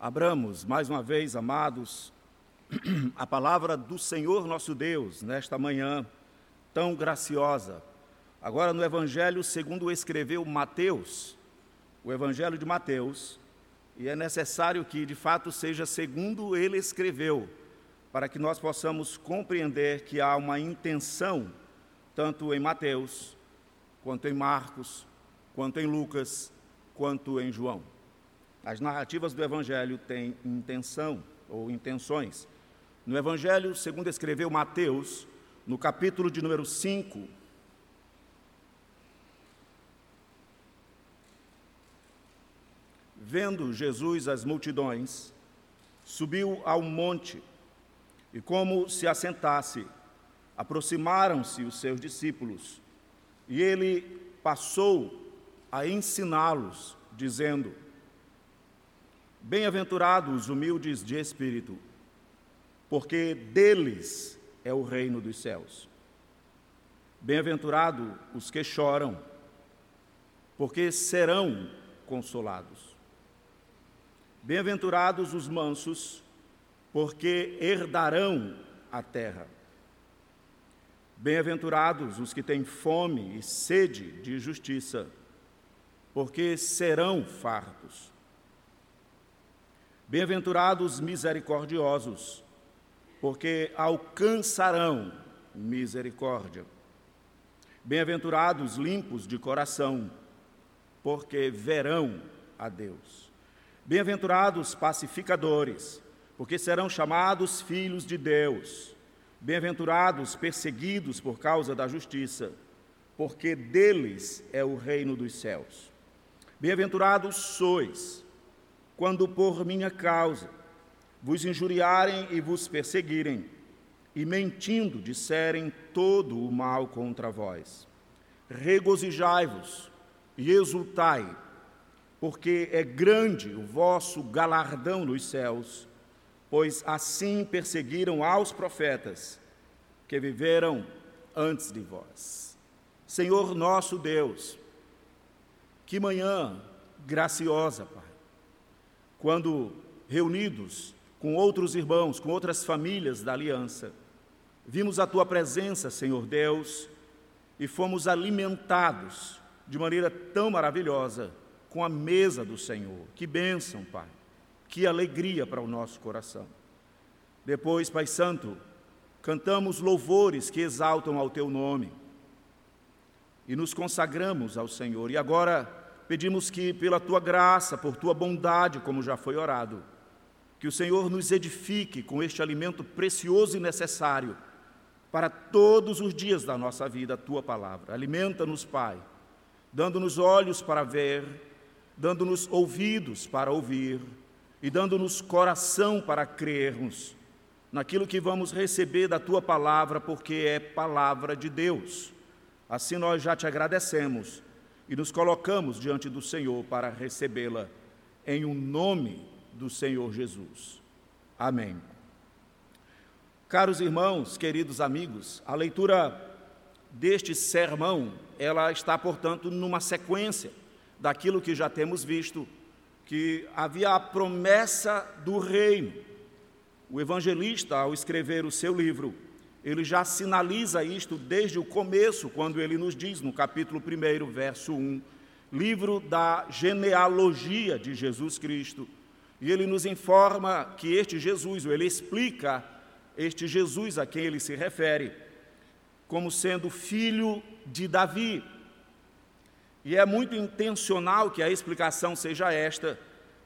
Abramos, mais uma vez, amados, a palavra do Senhor nosso Deus nesta manhã tão graciosa. Agora no Evangelho segundo escreveu Mateus, o Evangelho de Mateus, e é necessário que de fato seja segundo ele escreveu, para que nós possamos compreender que há uma intenção, tanto em Mateus, quanto em Marcos, quanto em Lucas, quanto em João. As narrativas do Evangelho têm intenção ou intenções. No Evangelho, segundo escreveu Mateus, no capítulo de número 5, vendo Jesus as multidões, subiu ao monte e, como se assentasse, aproximaram-se os seus discípulos e ele passou a ensiná-los, dizendo: Bem-aventurados os humildes de espírito, porque deles é o reino dos céus. Bem-aventurados os que choram, porque serão consolados. Bem-aventurados os mansos, porque herdarão a terra. Bem-aventurados os que têm fome e sede de justiça, porque serão fartos. Bem-aventurados misericordiosos, porque alcançarão misericórdia. Bem-aventurados limpos de coração, porque verão a Deus. Bem-aventurados pacificadores, porque serão chamados filhos de Deus. Bem-aventurados perseguidos por causa da justiça, porque deles é o reino dos céus. Bem-aventurados sois, quando por minha causa vos injuriarem e vos perseguirem, e mentindo disserem todo o mal contra vós. Regozijai-vos e exultai, porque é grande o vosso galardão nos céus, pois assim perseguiram aos profetas que viveram antes de vós. Senhor nosso Deus, que manhã graciosa, Pai. Quando reunidos com outros irmãos, com outras famílias da aliança, vimos a tua presença, Senhor Deus, e fomos alimentados de maneira tão maravilhosa com a mesa do Senhor. Que bênção, Pai. Que alegria para o nosso coração. Depois, Pai Santo, cantamos louvores que exaltam ao teu nome e nos consagramos ao Senhor. E agora Pedimos que, pela tua graça, por tua bondade, como já foi orado, que o Senhor nos edifique com este alimento precioso e necessário para todos os dias da nossa vida, a tua palavra. Alimenta-nos, Pai, dando-nos olhos para ver, dando-nos ouvidos para ouvir e dando-nos coração para crermos naquilo que vamos receber da tua palavra, porque é palavra de Deus. Assim nós já te agradecemos e nos colocamos diante do Senhor para recebê-la em o um nome do Senhor Jesus. Amém. Caros irmãos, queridos amigos, a leitura deste sermão, ela está, portanto, numa sequência daquilo que já temos visto, que havia a promessa do reino. O evangelista, ao escrever o seu livro, ele já sinaliza isto desde o começo, quando ele nos diz, no capítulo 1, verso 1, livro da genealogia de Jesus Cristo. E ele nos informa que este Jesus, ou ele explica este Jesus a quem ele se refere, como sendo filho de Davi. E é muito intencional que a explicação seja esta,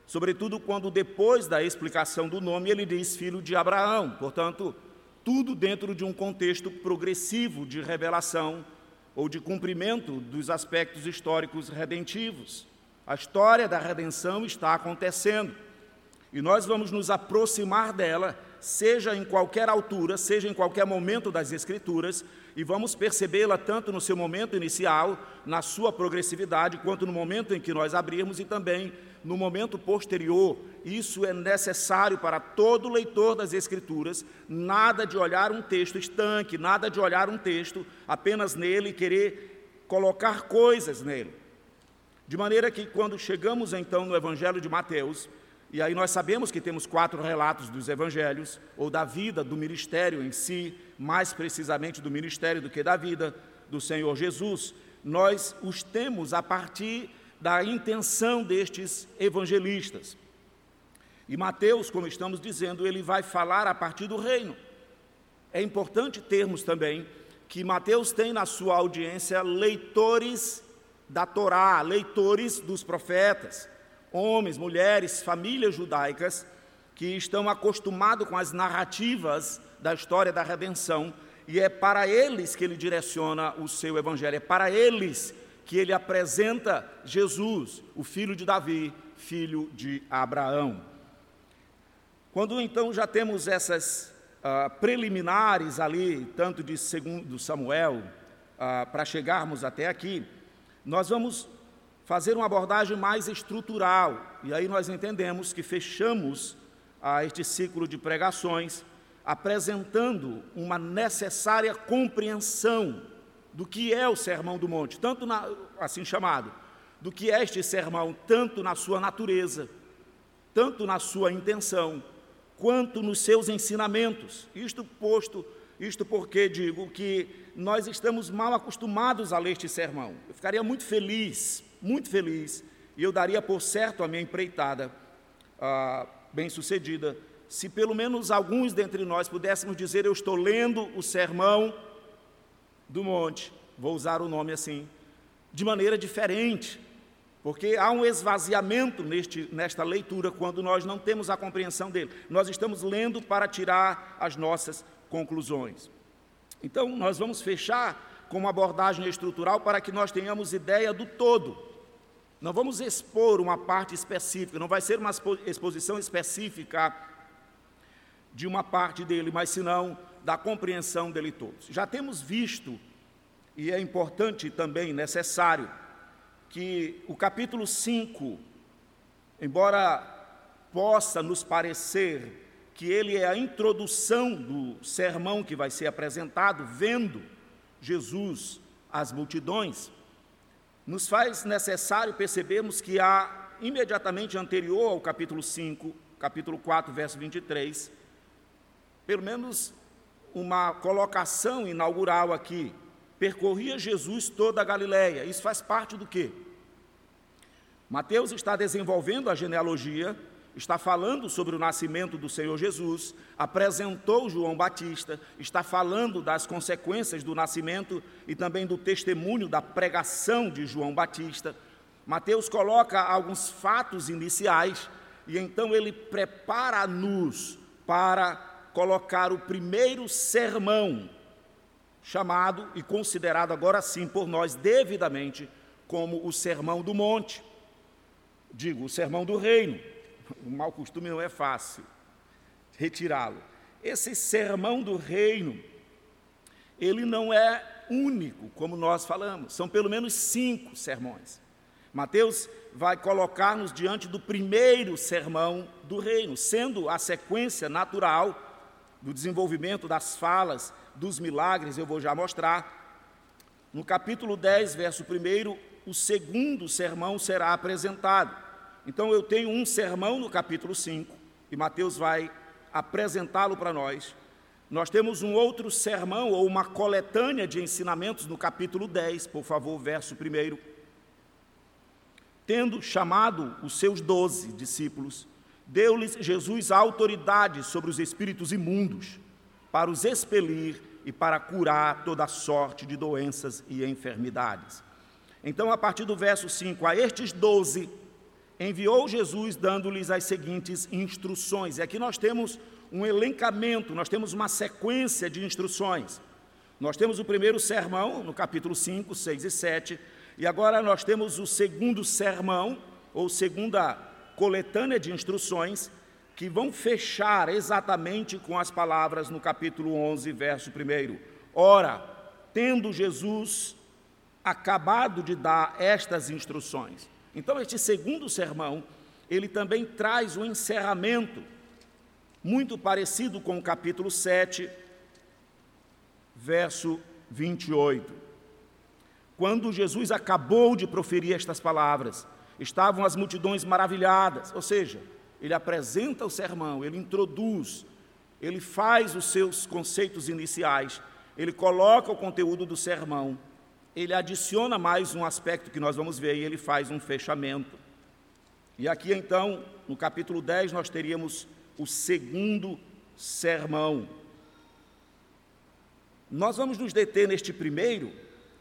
sobretudo quando depois da explicação do nome ele diz filho de Abraão. Portanto, tudo dentro de um contexto progressivo de revelação ou de cumprimento dos aspectos históricos redentivos. A história da redenção está acontecendo e nós vamos nos aproximar dela, seja em qualquer altura, seja em qualquer momento das Escrituras, e vamos percebê-la tanto no seu momento inicial, na sua progressividade, quanto no momento em que nós abrirmos e também no momento posterior. Isso é necessário para todo leitor das Escrituras, nada de olhar um texto estanque, nada de olhar um texto apenas nele e querer colocar coisas nele. De maneira que quando chegamos então no Evangelho de Mateus, E aí nós sabemos que temos quatro relatos dos evangelhos, ou da vida, do ministério em si, mais precisamente do ministério do que da vida do Senhor Jesus. Nós os temos a partir da intenção destes evangelistas. E Mateus, como estamos dizendo, ele vai falar a partir do reino. É importante termos também que Mateus tem na sua audiência leitores da Torá, leitores dos profetas, homens, mulheres, famílias judaicas que estão acostumados com as narrativas da história da redenção, e é para eles que ele direciona o seu evangelho, é para eles que ele apresenta Jesus, o filho de Davi, filho de Abraão. Quando então já temos essas uh, preliminares ali, tanto de segundo Samuel, uh, para chegarmos até aqui, nós vamos fazer uma abordagem mais estrutural, e aí nós entendemos que fechamos uh, este ciclo de pregações apresentando uma necessária compreensão do que é o Sermão do Monte, tanto na, assim chamado, do que é este sermão, tanto na sua natureza, tanto na sua intenção, quanto nos seus ensinamentos. Isto posto, isto porque digo que nós estamos mal acostumados a ler este sermão. Eu ficaria muito feliz, muito feliz, e eu daria por certo a minha empreitada ah, bem-sucedida, se pelo menos alguns dentre nós pudéssemos dizer: Eu estou lendo o sermão do monte, vou usar o nome assim, de maneira diferente, porque há um esvaziamento neste, nesta leitura quando nós não temos a compreensão dele. Nós estamos lendo para tirar as nossas conclusões. Então, nós vamos fechar com uma abordagem estrutural para que nós tenhamos ideia do todo. Não vamos expor uma parte específica, não vai ser uma exposição específica de uma parte dele, mas senão da compreensão dele todos. Já temos visto, e é importante também, necessário, que o capítulo 5, embora possa nos parecer que ele é a introdução do sermão que vai ser apresentado, vendo Jesus às multidões, nos faz necessário percebermos que há imediatamente anterior ao capítulo 5, capítulo 4, verso 23, pelo menos uma colocação inaugural aqui. Percorria Jesus toda a Galiléia. Isso faz parte do quê? Mateus está desenvolvendo a genealogia, está falando sobre o nascimento do Senhor Jesus, apresentou João Batista, está falando das consequências do nascimento e também do testemunho da pregação de João Batista. Mateus coloca alguns fatos iniciais e então ele prepara-nos para colocar o primeiro sermão, chamado e considerado agora sim por nós devidamente como o Sermão do Monte digo, o sermão do reino. O mau costume não é fácil retirá-lo. Esse sermão do reino, ele não é único, como nós falamos, são pelo menos cinco sermões. Mateus vai colocar-nos diante do primeiro sermão do reino, sendo a sequência natural do desenvolvimento das falas, dos milagres, eu vou já mostrar. No capítulo 10, verso 1, o segundo sermão será apresentado. Então eu tenho um sermão no capítulo 5, e Mateus vai apresentá-lo para nós. Nós temos um outro sermão, ou uma coletânea de ensinamentos no capítulo 10, por favor, verso 1. Tendo chamado os seus doze discípulos, deu-lhes Jesus autoridade sobre os espíritos imundos, para os expelir e para curar toda sorte de doenças e enfermidades. Então, a partir do verso 5, a estes doze enviou Jesus dando-lhes as seguintes instruções. E aqui nós temos um elencamento, nós temos uma sequência de instruções. Nós temos o primeiro sermão, no capítulo 5, 6 e 7, e agora nós temos o segundo sermão, ou segunda coletânea de instruções, que vão fechar exatamente com as palavras no capítulo 11, verso 1. Ora, tendo Jesus acabado de dar estas instruções, então, este segundo sermão, ele também traz um encerramento muito parecido com o capítulo 7, verso 28. Quando Jesus acabou de proferir estas palavras, estavam as multidões maravilhadas, ou seja, ele apresenta o sermão, ele introduz, ele faz os seus conceitos iniciais, ele coloca o conteúdo do sermão, ele adiciona mais um aspecto que nós vamos ver e ele faz um fechamento. E aqui então, no capítulo 10, nós teríamos o segundo sermão. Nós vamos nos deter neste primeiro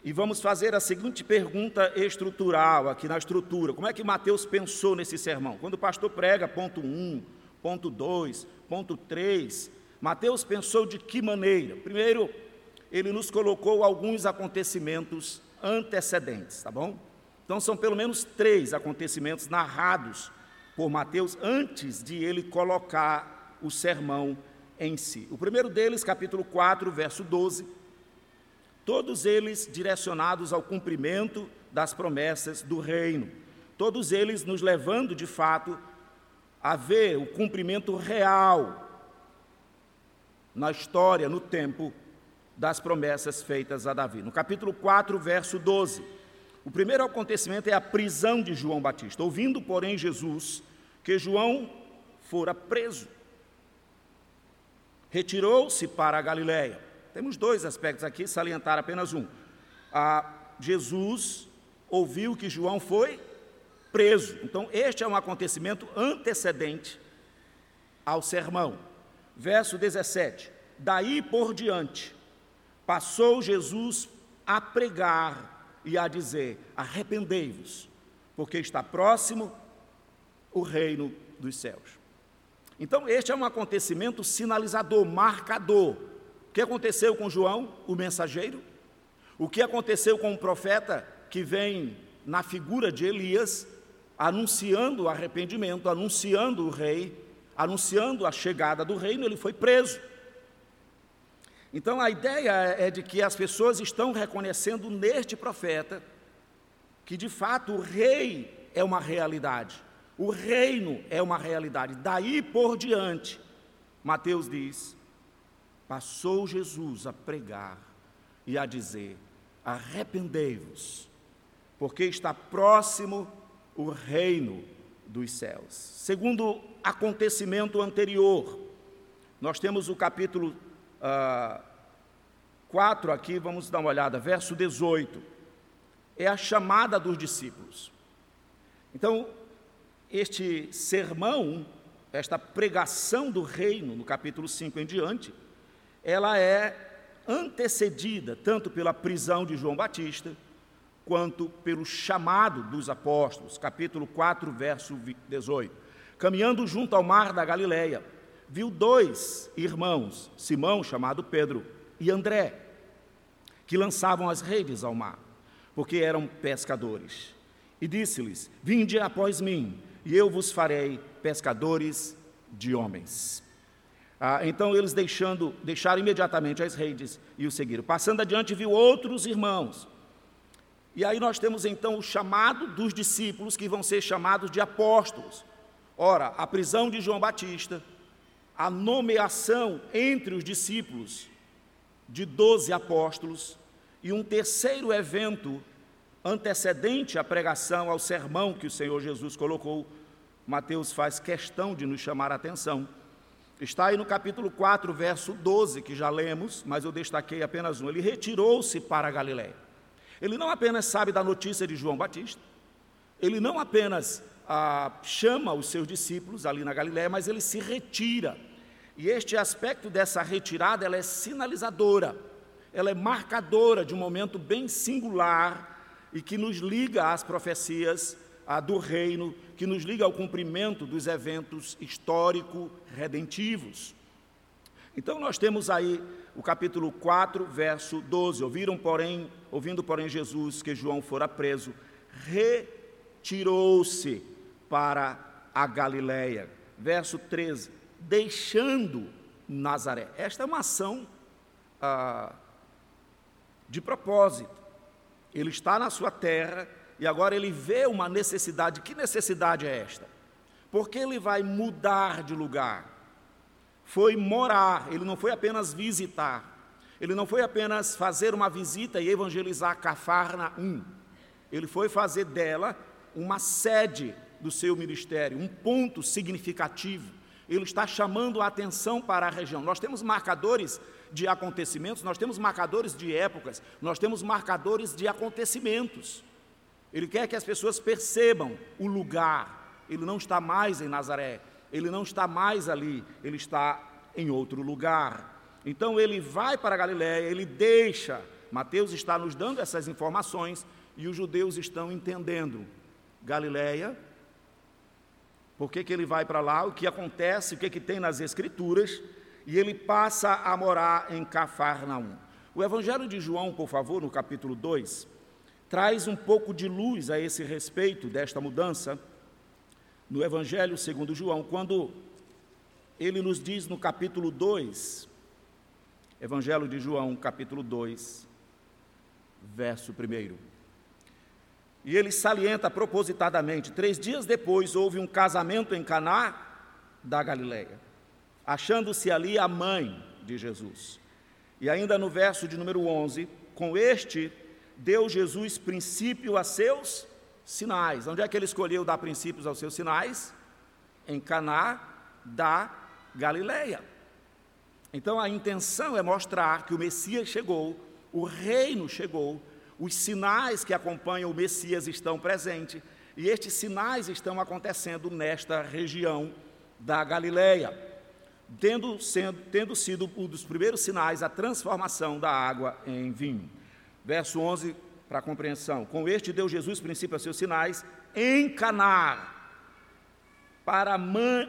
e vamos fazer a seguinte pergunta estrutural aqui na estrutura. Como é que Mateus pensou nesse sermão? Quando o pastor prega ponto 1, ponto 2, ponto 3, Mateus pensou de que maneira? Primeiro, ele nos colocou alguns acontecimentos antecedentes, tá bom? Então são pelo menos três acontecimentos narrados por Mateus antes de ele colocar o sermão em si. O primeiro deles, capítulo 4, verso 12, todos eles direcionados ao cumprimento das promessas do reino, todos eles nos levando de fato a ver o cumprimento real na história, no tempo das promessas feitas a Davi. No capítulo 4, verso 12, o primeiro acontecimento é a prisão de João Batista. Ouvindo, porém, Jesus que João fora preso, retirou-se para a Galiléia. Temos dois aspectos aqui, salientar apenas um. Ah, Jesus ouviu que João foi preso. Então, este é um acontecimento antecedente ao sermão. Verso 17: Daí por diante, passou Jesus a pregar e a dizer: Arrependei-vos, porque está próximo o reino dos céus. Então, este é um acontecimento sinalizador, marcador. O que aconteceu com João, o mensageiro? O que aconteceu com o profeta que vem na figura de Elias, anunciando o arrependimento, anunciando o rei, anunciando a chegada do reino, ele foi preso. Então a ideia é de que as pessoas estão reconhecendo neste profeta que de fato o rei é uma realidade. O reino é uma realidade. Daí por diante, Mateus diz: passou Jesus a pregar e a dizer: arrependei-vos, porque está próximo o reino dos céus. Segundo acontecimento anterior, nós temos o capítulo ah, 4 aqui, vamos dar uma olhada, verso 18. É a chamada dos discípulos. Então, este sermão, esta pregação do reino, no capítulo 5 em diante, ela é antecedida tanto pela prisão de João Batista, quanto pelo chamado dos apóstolos, capítulo 4, verso 18. Caminhando junto ao mar da Galileia, viu dois irmãos, Simão, chamado Pedro, e André, que lançavam as redes ao mar, porque eram pescadores. E disse-lhes: Vinde após mim, e eu vos farei pescadores de homens. Ah, então eles deixando, deixaram imediatamente as redes e o seguiram. Passando adiante, viu outros irmãos. E aí nós temos então o chamado dos discípulos, que vão ser chamados de apóstolos. Ora, a prisão de João Batista, a nomeação entre os discípulos de doze apóstolos, e um terceiro evento antecedente à pregação, ao sermão que o Senhor Jesus colocou, Mateus faz questão de nos chamar a atenção. Está aí no capítulo 4, verso 12, que já lemos, mas eu destaquei apenas um. Ele retirou-se para a Galiléia. Ele não apenas sabe da notícia de João Batista, ele não apenas ah, chama os seus discípulos ali na Galiléia, mas ele se retira. E este aspecto dessa retirada, ela é sinalizadora, ela é marcadora de um momento bem singular e que nos liga às profecias a do reino, que nos liga ao cumprimento dos eventos histórico-redentivos. Então nós temos aí o capítulo 4, verso 12. Ouviram, porém, ouvindo, porém, Jesus que João fora preso, retirou-se para a Galiléia. Verso 13, deixando Nazaré. Esta é uma ação ah, de propósito. Ele está na sua terra e agora ele vê uma necessidade. Que necessidade é esta? Porque ele vai mudar de lugar. Foi morar, ele não foi apenas visitar. Ele não foi apenas fazer uma visita e evangelizar Cafarnaum. Ele foi fazer dela uma sede do seu ministério, um ponto significativo. Ele está chamando a atenção para a região. Nós temos marcadores de acontecimentos, nós temos marcadores de épocas, nós temos marcadores de acontecimentos. Ele quer que as pessoas percebam o lugar. Ele não está mais em Nazaré, ele não está mais ali, ele está em outro lugar. Então ele vai para Galiléia, ele deixa. Mateus está nos dando essas informações e os judeus estão entendendo. Galiléia, por que, que ele vai para lá, o que acontece, o que, que tem nas Escrituras, e ele passa a morar em Cafarnaum. O Evangelho de João, por favor, no capítulo 2, traz um pouco de luz a esse respeito desta mudança. No Evangelho segundo João, quando ele nos diz no capítulo 2, Evangelho de João, capítulo 2, verso 1. E ele salienta propositadamente: três dias depois houve um casamento em Caná da Galileia, achando-se ali a mãe de Jesus. E ainda no verso de número 11, com este deu Jesus princípio a seus sinais. Onde é que ele escolheu dar princípios aos seus sinais? Em Caná da Galileia. Então a intenção é mostrar que o Messias chegou, o reino chegou, os sinais que acompanham o Messias estão presentes, e estes sinais estão acontecendo nesta região da Galileia, tendo, sendo, tendo sido um dos primeiros sinais a transformação da água em vinho. Verso 11, para compreensão. Com este deu Jesus princípio a seus sinais em Caná, para man,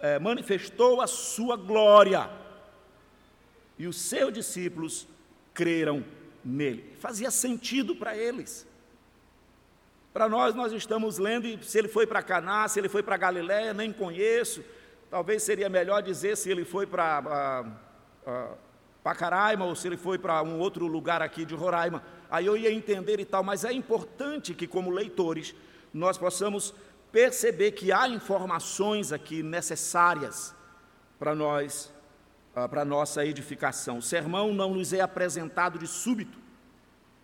é, manifestou a sua glória, e os seus discípulos creram nele. Fazia sentido para eles. Para nós, nós estamos lendo, e se ele foi para Caná, se ele foi para Galiléia, nem conheço. Talvez seria melhor dizer se ele foi para Pacaraima ou se ele foi para um outro lugar aqui de Roraima. Aí eu ia entender e tal, mas é importante que, como leitores, nós possamos perceber que há informações aqui necessárias para nós ah, para nossa edificação. O sermão não nos é apresentado de súbito,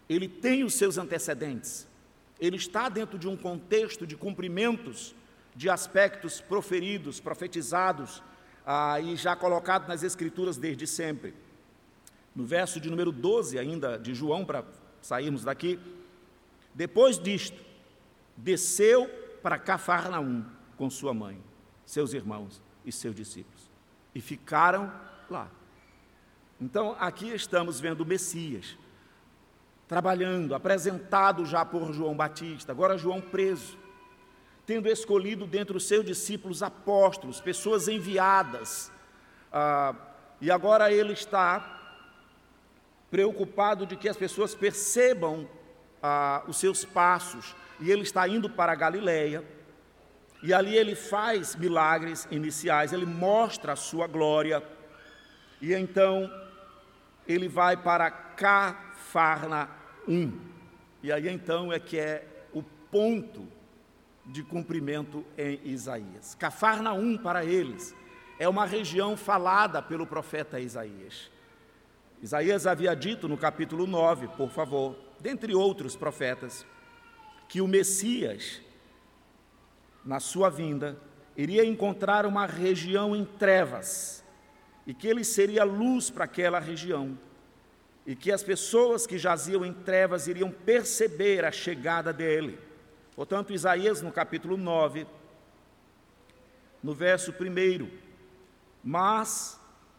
ele tem os seus antecedentes, ele está dentro de um contexto de cumprimentos de aspectos proferidos, profetizados ah, e já colocados nas Escrituras desde sempre. No verso de número 12, ainda de João, para sairmos daqui, depois disto, desceu para Cafarnaum com sua mãe, seus irmãos e seus discípulos, e ficaram lá. Então, aqui estamos vendo o Messias trabalhando, apresentado já por João Batista, agora João preso, tendo escolhido dentre os seus discípulos apóstolos, pessoas enviadas, ah, e agora ele está preocupado de que as pessoas percebam ah, os seus passos, e ele está indo para a Galileia, e ali ele faz milagres iniciais, ele mostra a sua glória, e então ele vai para Cafarnaum. E aí então é que é o ponto de cumprimento em Isaías. Cafarnaum para eles é uma região falada pelo profeta Isaías. Isaías havia dito no capítulo 9, por favor, dentre outros profetas, que o Messias, na sua vinda, iria encontrar uma região em trevas, e que ele seria luz para aquela região, e que as pessoas que jaziam em trevas iriam perceber a chegada dele. Portanto, Isaías, no capítulo 9, no verso 1, mas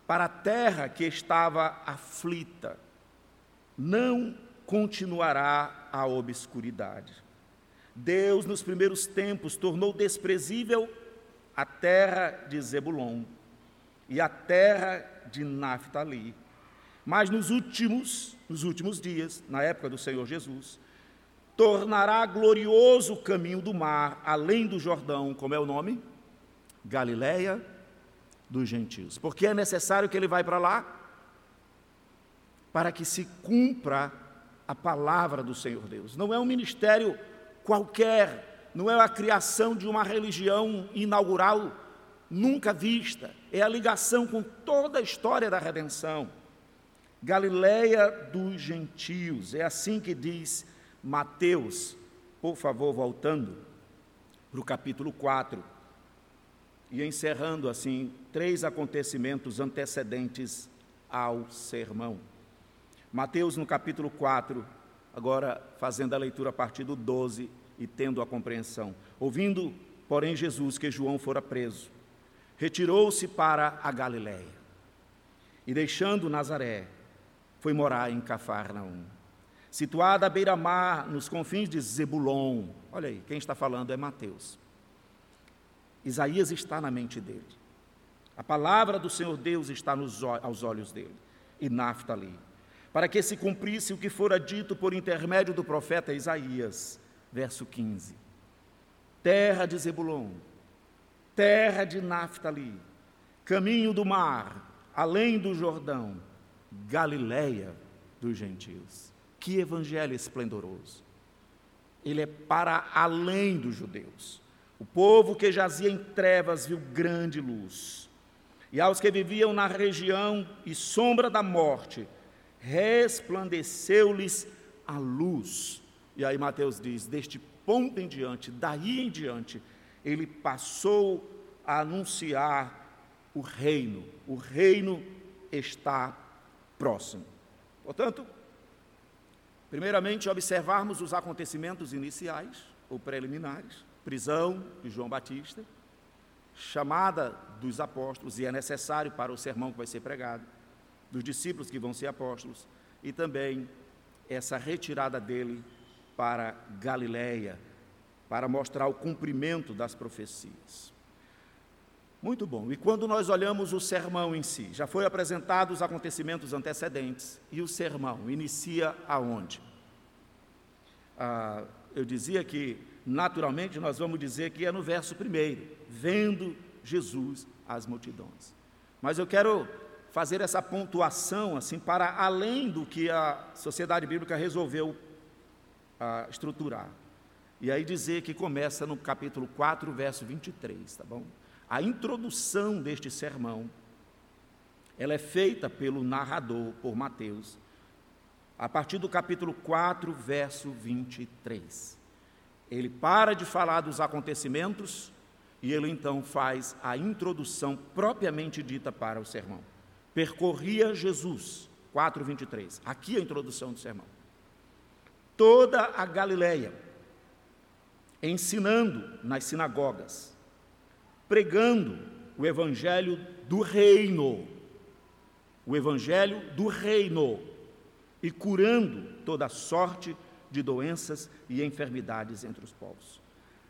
para a terra que estava aflita, não continuará a obscuridade. Deus, nos primeiros tempos, tornou desprezível a terra de Zebulon e a terra de Naphtali. Mas nos últimos, nos últimos dias, na época do Senhor Jesus, tornará glorioso o caminho do mar, além do Jordão, como é o nome? Galileia dos gentios. Porque é necessário que ele vá para lá para que se cumpra a palavra do Senhor Deus. Não é um ministério qualquer, não é a criação de uma religião inaugural nunca vista, é a ligação com toda a história da redenção. Galileia dos gentios, é assim que diz Mateus, por favor, voltando. para o capítulo 4, e encerrando assim três acontecimentos antecedentes ao sermão. Mateus, no capítulo 4, agora fazendo a leitura a partir do 12 e tendo a compreensão. Ouvindo, porém, Jesus que João fora preso, retirou-se para a Galiléia e, deixando Nazaré, foi morar em Cafarnaum. Situada à beira-mar, nos confins de Zebulon. Olha aí, quem está falando é Mateus. Isaías está na mente dele. A palavra do Senhor Deus está nos, aos olhos dele. E Naftali. Para que se cumprisse o que fora dito por intermédio do profeta Isaías, verso 15. Terra de Zebulon, terra de Naftali, caminho do mar, além do Jordão, Galileia dos gentios. Que evangelho esplendoroso! Ele é para além dos judeus. O povo que jazia em trevas viu grande luz. E aos que viviam na região e sombra da morte, resplandeceu-lhes a luz. E aí Mateus diz: deste ponto em diante, daí em diante, ele passou a anunciar o reino. O reino está próximo. Portanto, primeiramente, observarmos os acontecimentos iniciais ou preliminares prisão de João Batista, chamada dos apóstolos, e é necessário para o sermão que vai ser pregado, dos discípulos que vão ser apóstolos, e também essa retirada dele para Galiléia, para mostrar o cumprimento das profecias. Muito bom. E quando nós olhamos o sermão em si, já foi apresentado os acontecimentos antecedentes, e o sermão inicia aonde? Ah, eu dizia que naturalmente nós vamos dizer que é no verso primeiro, vendo Jesus as multidões. Mas eu quero fazer essa pontuação assim para além do que a sociedade bíblica resolveu ah, estruturar. E aí dizer que começa no capítulo 4, verso 23, tá bom? A introdução deste sermão, ela é feita pelo narrador, por Mateus, a partir do capítulo 4, verso 23. Ele para de falar dos acontecimentos e ele então faz a introdução propriamente dita para o sermão. Percorria Jesus, 4:23. Aqui a introdução do sermão. Toda a Galileia, ensinando nas sinagogas, pregando o evangelho do reino, o evangelho do reino e curando toda sorte de de doenças e enfermidades entre os povos.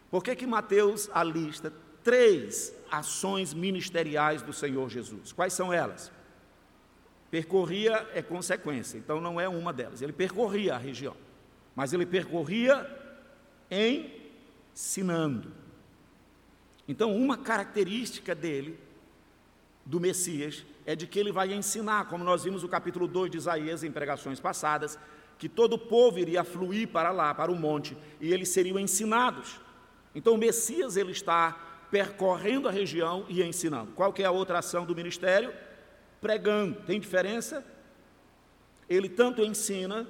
Por que, que Mateus alista três ações ministeriais do Senhor Jesus? Quais são elas? Percorria é consequência, então não é uma delas. Ele percorria a região, mas ele percorria ensinando. Então, uma característica dele, do Messias, é de que ele vai ensinar, como nós vimos no capítulo 2 de Isaías em pregações passadas, que todo o povo iria fluir para lá, para o monte, e eles seriam ensinados. Então o Messias ele está percorrendo a região e ensinando. Qual que é a outra ação do ministério? Pregando. Tem diferença? Ele tanto ensina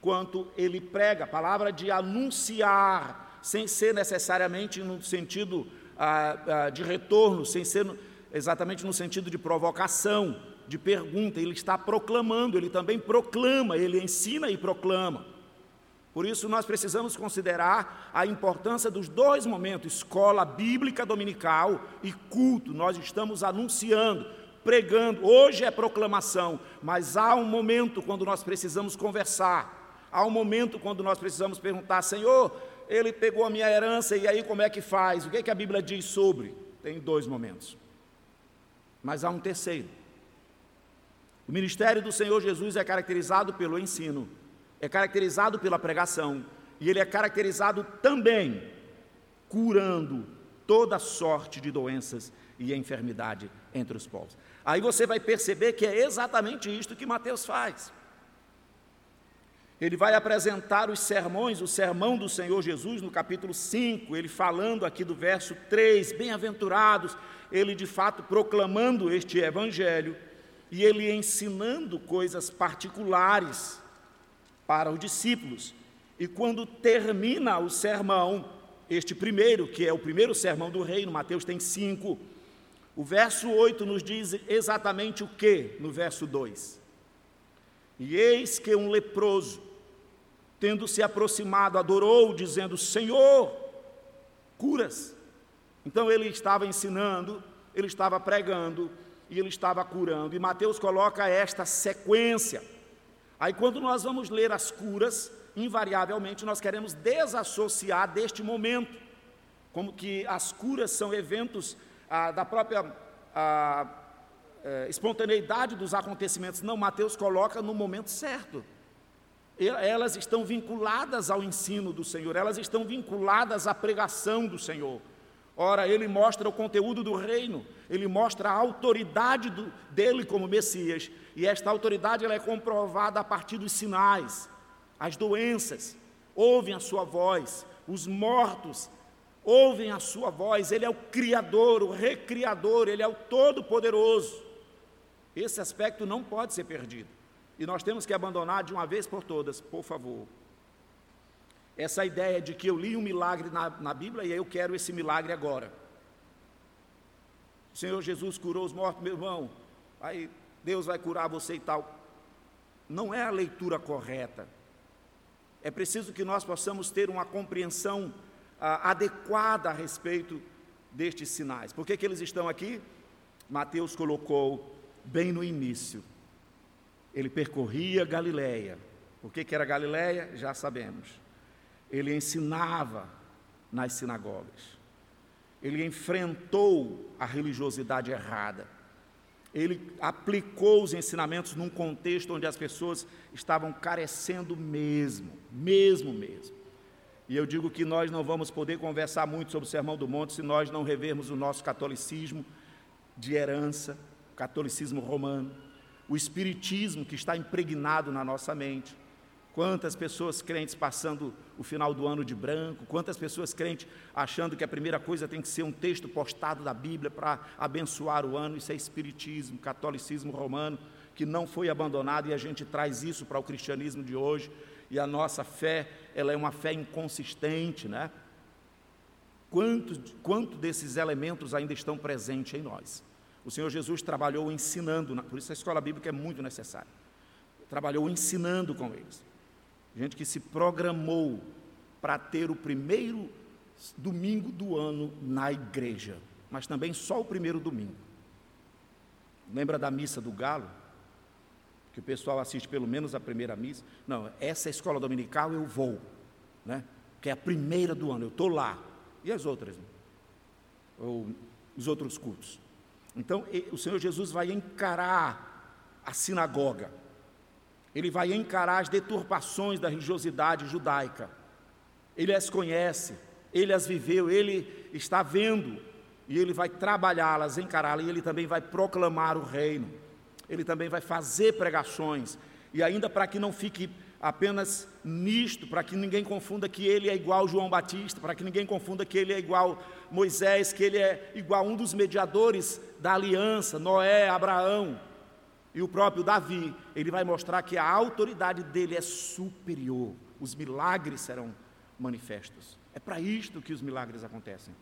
quanto ele prega, a palavra de anunciar, sem ser necessariamente no sentido ah, ah, de retorno, sem ser no, exatamente no sentido de provocação, de pergunta, ele está proclamando, ele também proclama, ele ensina e proclama. Por isso, nós precisamos considerar a importância dos dois momentos, escola bíblica dominical e culto. Nós estamos anunciando, pregando. Hoje é proclamação, mas há um momento quando nós precisamos conversar. Há um momento quando nós precisamos perguntar: Senhor, ele pegou a minha herança e aí como é que faz? O que, é que a Bíblia diz sobre? Tem dois momentos. Mas há um terceiro. O ministério do Senhor Jesus é caracterizado pelo ensino, é caracterizado pela pregação, e ele é caracterizado também curando toda sorte de doenças e enfermidade entre os povos. Aí você vai perceber que é exatamente isto que Mateus faz. Ele vai apresentar os sermões, o sermão do Senhor Jesus no capítulo 5, ele falando aqui do verso 3, bem-aventurados, ele de fato proclamando este evangelho e ele ensinando coisas particulares para os discípulos. E quando termina o sermão, este primeiro, que é o primeiro sermão do reino, Mateus tem cinco. O verso 8 nos diz exatamente o que no verso 2? E eis que um leproso, tendo se aproximado, adorou, dizendo: Senhor, curas. Então ele estava ensinando, ele estava pregando e ele estava curando. E Mateus coloca esta sequência. Aí, quando nós vamos ler as curas, invariavelmente nós queremos desassociar deste momento, como que as curas são eventos ah, da própria ah, eh, espontaneidade dos acontecimentos. Não, Mateus coloca no momento certo. Elas estão vinculadas ao ensino do Senhor, elas estão vinculadas à pregação do Senhor. Ora, ele mostra o conteúdo do reino, ele mostra a autoridade do, dele como Messias, e esta autoridade ela é comprovada a partir dos sinais. As doenças ouvem a sua voz, os mortos ouvem a sua voz, ele é o Criador, o Recriador, ele é o Todo-Poderoso. Esse aspecto não pode ser perdido, e nós temos que abandonar de uma vez por todas, por favor. Essa ideia de que eu li um milagre na, na Bíblia e eu quero esse milagre agora. O Senhor Jesus curou os mortos, meu irmão, aí Deus vai curar você e tal. Não é a leitura correta. É preciso que nós possamos ter uma compreensão ah, adequada a respeito destes sinais. Por que, que eles estão aqui? Mateus colocou bem no início. Ele percorria Galiléia. Por que, que era Galiléia? Já sabemos. Ele ensinava nas sinagogas. Ele enfrentou a religiosidade errada. Ele aplicou os ensinamentos num contexto onde as pessoas estavam carecendo mesmo, mesmo, mesmo. E eu digo que nós não vamos poder conversar muito sobre o Sermão do Monte se nós não revermos o nosso catolicismo de herança, o catolicismo romano, o espiritismo que está impregnado na nossa mente. Quantas pessoas crentes passando o final do ano de branco, quantas pessoas crentes achando que a primeira coisa tem que ser um texto postado da Bíblia para abençoar o ano, isso é espiritismo, catolicismo romano, que não foi abandonado e a gente traz isso para o cristianismo de hoje e a nossa fé, ela é uma fé inconsistente, né? Quanto, quanto desses elementos ainda estão presentes em nós? O Senhor Jesus trabalhou ensinando, por isso a escola bíblica é muito necessária. Trabalhou ensinando com eles. Gente que se programou para ter o primeiro domingo do ano na igreja, mas também só o primeiro domingo. Lembra da missa do galo? que o pessoal assiste pelo menos a primeira missa. Não, essa é escola dominical eu vou, né? Que é a primeira do ano, eu estou lá. E as outras? Ou os outros cultos. Então, o Senhor Jesus vai encarar a sinagoga. Ele vai encarar as deturpações da religiosidade judaica. Ele as conhece, ele as viveu, ele está vendo e ele vai trabalhá-las, encará-las e ele também vai proclamar o reino. Ele também vai fazer pregações, e ainda para que não fique apenas nisto, para que ninguém confunda que ele é igual João Batista, para que ninguém confunda que ele é igual Moisés, que ele é igual um dos mediadores da aliança, Noé, Abraão e o próprio Davi. Ele vai mostrar que a autoridade dele é superior, os milagres serão manifestos. É para isto que os milagres acontecem.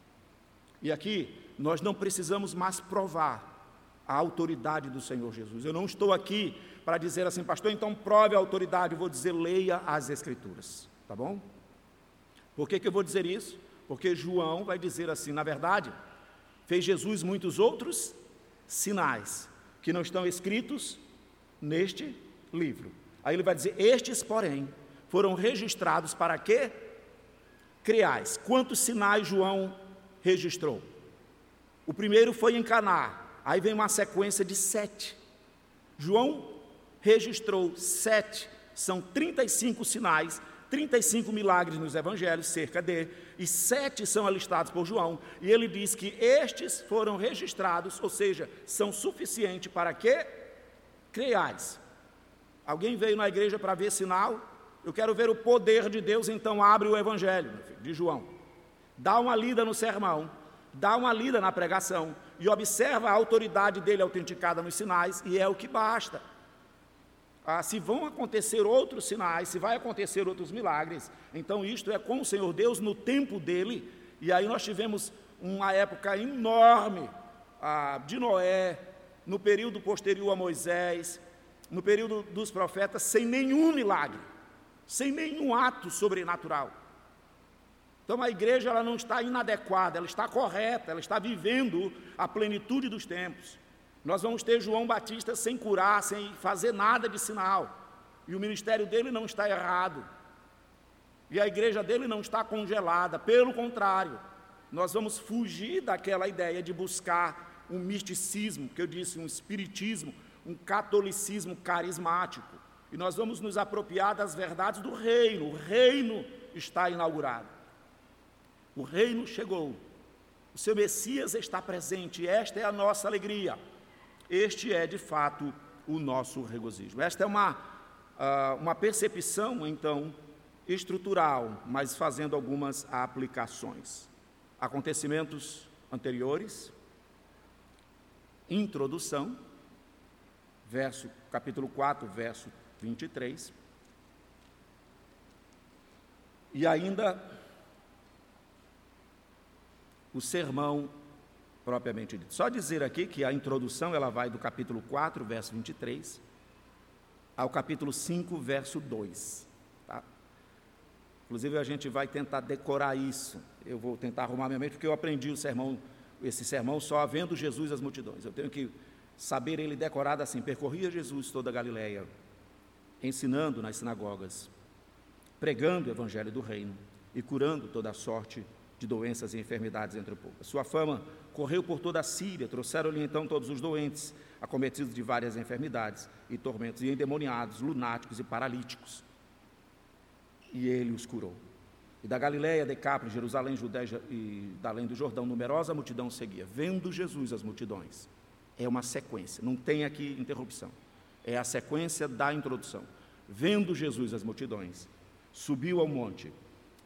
E aqui nós não precisamos mais provar a autoridade do Senhor Jesus. Eu não estou aqui para dizer assim, pastor, então prove a autoridade, eu vou dizer, leia as Escrituras, tá bom? Por que, que eu vou dizer isso? Porque João vai dizer assim, na verdade, fez Jesus muitos outros sinais que não estão escritos neste livro. Aí ele vai dizer: Estes, porém, foram registrados para quê? Criais. Quantos sinais João registrou? O primeiro foi em Caná, Aí vem uma sequência de sete. João registrou sete, são 35 sinais, 35 milagres nos evangelhos, cerca de, e sete são alistados por João, e ele diz que estes foram registrados, ou seja, são suficientes para que creiais. Alguém veio na igreja para ver sinal? Eu quero ver o poder de Deus, então abre o evangelho filho, de João. Dá uma lida no sermão, dá uma lida na pregação, e observa a autoridade dele autenticada nos sinais, e é o que basta. Ah, se vão acontecer outros sinais, se vai acontecer outros milagres. Então, isto é com o Senhor Deus no tempo dele. E aí nós tivemos uma época enorme ah, de Noé, no período posterior a Moisés, no período dos profetas, sem nenhum milagre, sem nenhum ato sobrenatural. Então a igreja ela não está inadequada, ela está correta, ela está vivendo a plenitude dos tempos. Nós vamos ter João Batista sem curar, sem fazer nada de sinal. E o ministério dele não está errado. E a igreja dele não está congelada, pelo contrário, nós vamos fugir daquela ideia de buscar um misticismo, que eu disse, um espiritismo, um catolicismo carismático. E nós vamos nos apropriar das verdades do reino. O reino está inaugurado. O reino chegou. O seu Messias está presente. Esta é a nossa alegria. Este é, de fato, o nosso regozijo. Esta é uma, ah, uma percepção, então, estrutural, mas fazendo algumas aplicações. Acontecimentos anteriores, introdução, verso, capítulo 4, verso 23. E ainda o sermão propriamente dito. Só dizer aqui que a introdução ela vai do capítulo 4, verso 23, ao capítulo 5, verso 2. Tá? Inclusive a gente vai tentar decorar isso. Eu vou tentar arrumar minha mente, porque eu aprendi o sermão, esse sermão só vendo Jesus as multidões. Eu tenho que saber ele decorado assim, percorria Jesus toda a Galileia, ensinando nas sinagogas, pregando o evangelho do reino e curando toda a sorte de doenças e enfermidades entre o povo. A sua fama correu por toda a Síria, trouxeram-lhe então todos os doentes, acometidos de várias enfermidades e tormentos, e endemoniados, lunáticos e paralíticos. E ele os curou. E da Galiléia, Decápolis, Jerusalém, Judéia e da além do Jordão, numerosa multidão seguia, vendo Jesus as multidões. É uma sequência, não tem aqui interrupção. É a sequência da introdução. Vendo Jesus as multidões, subiu ao monte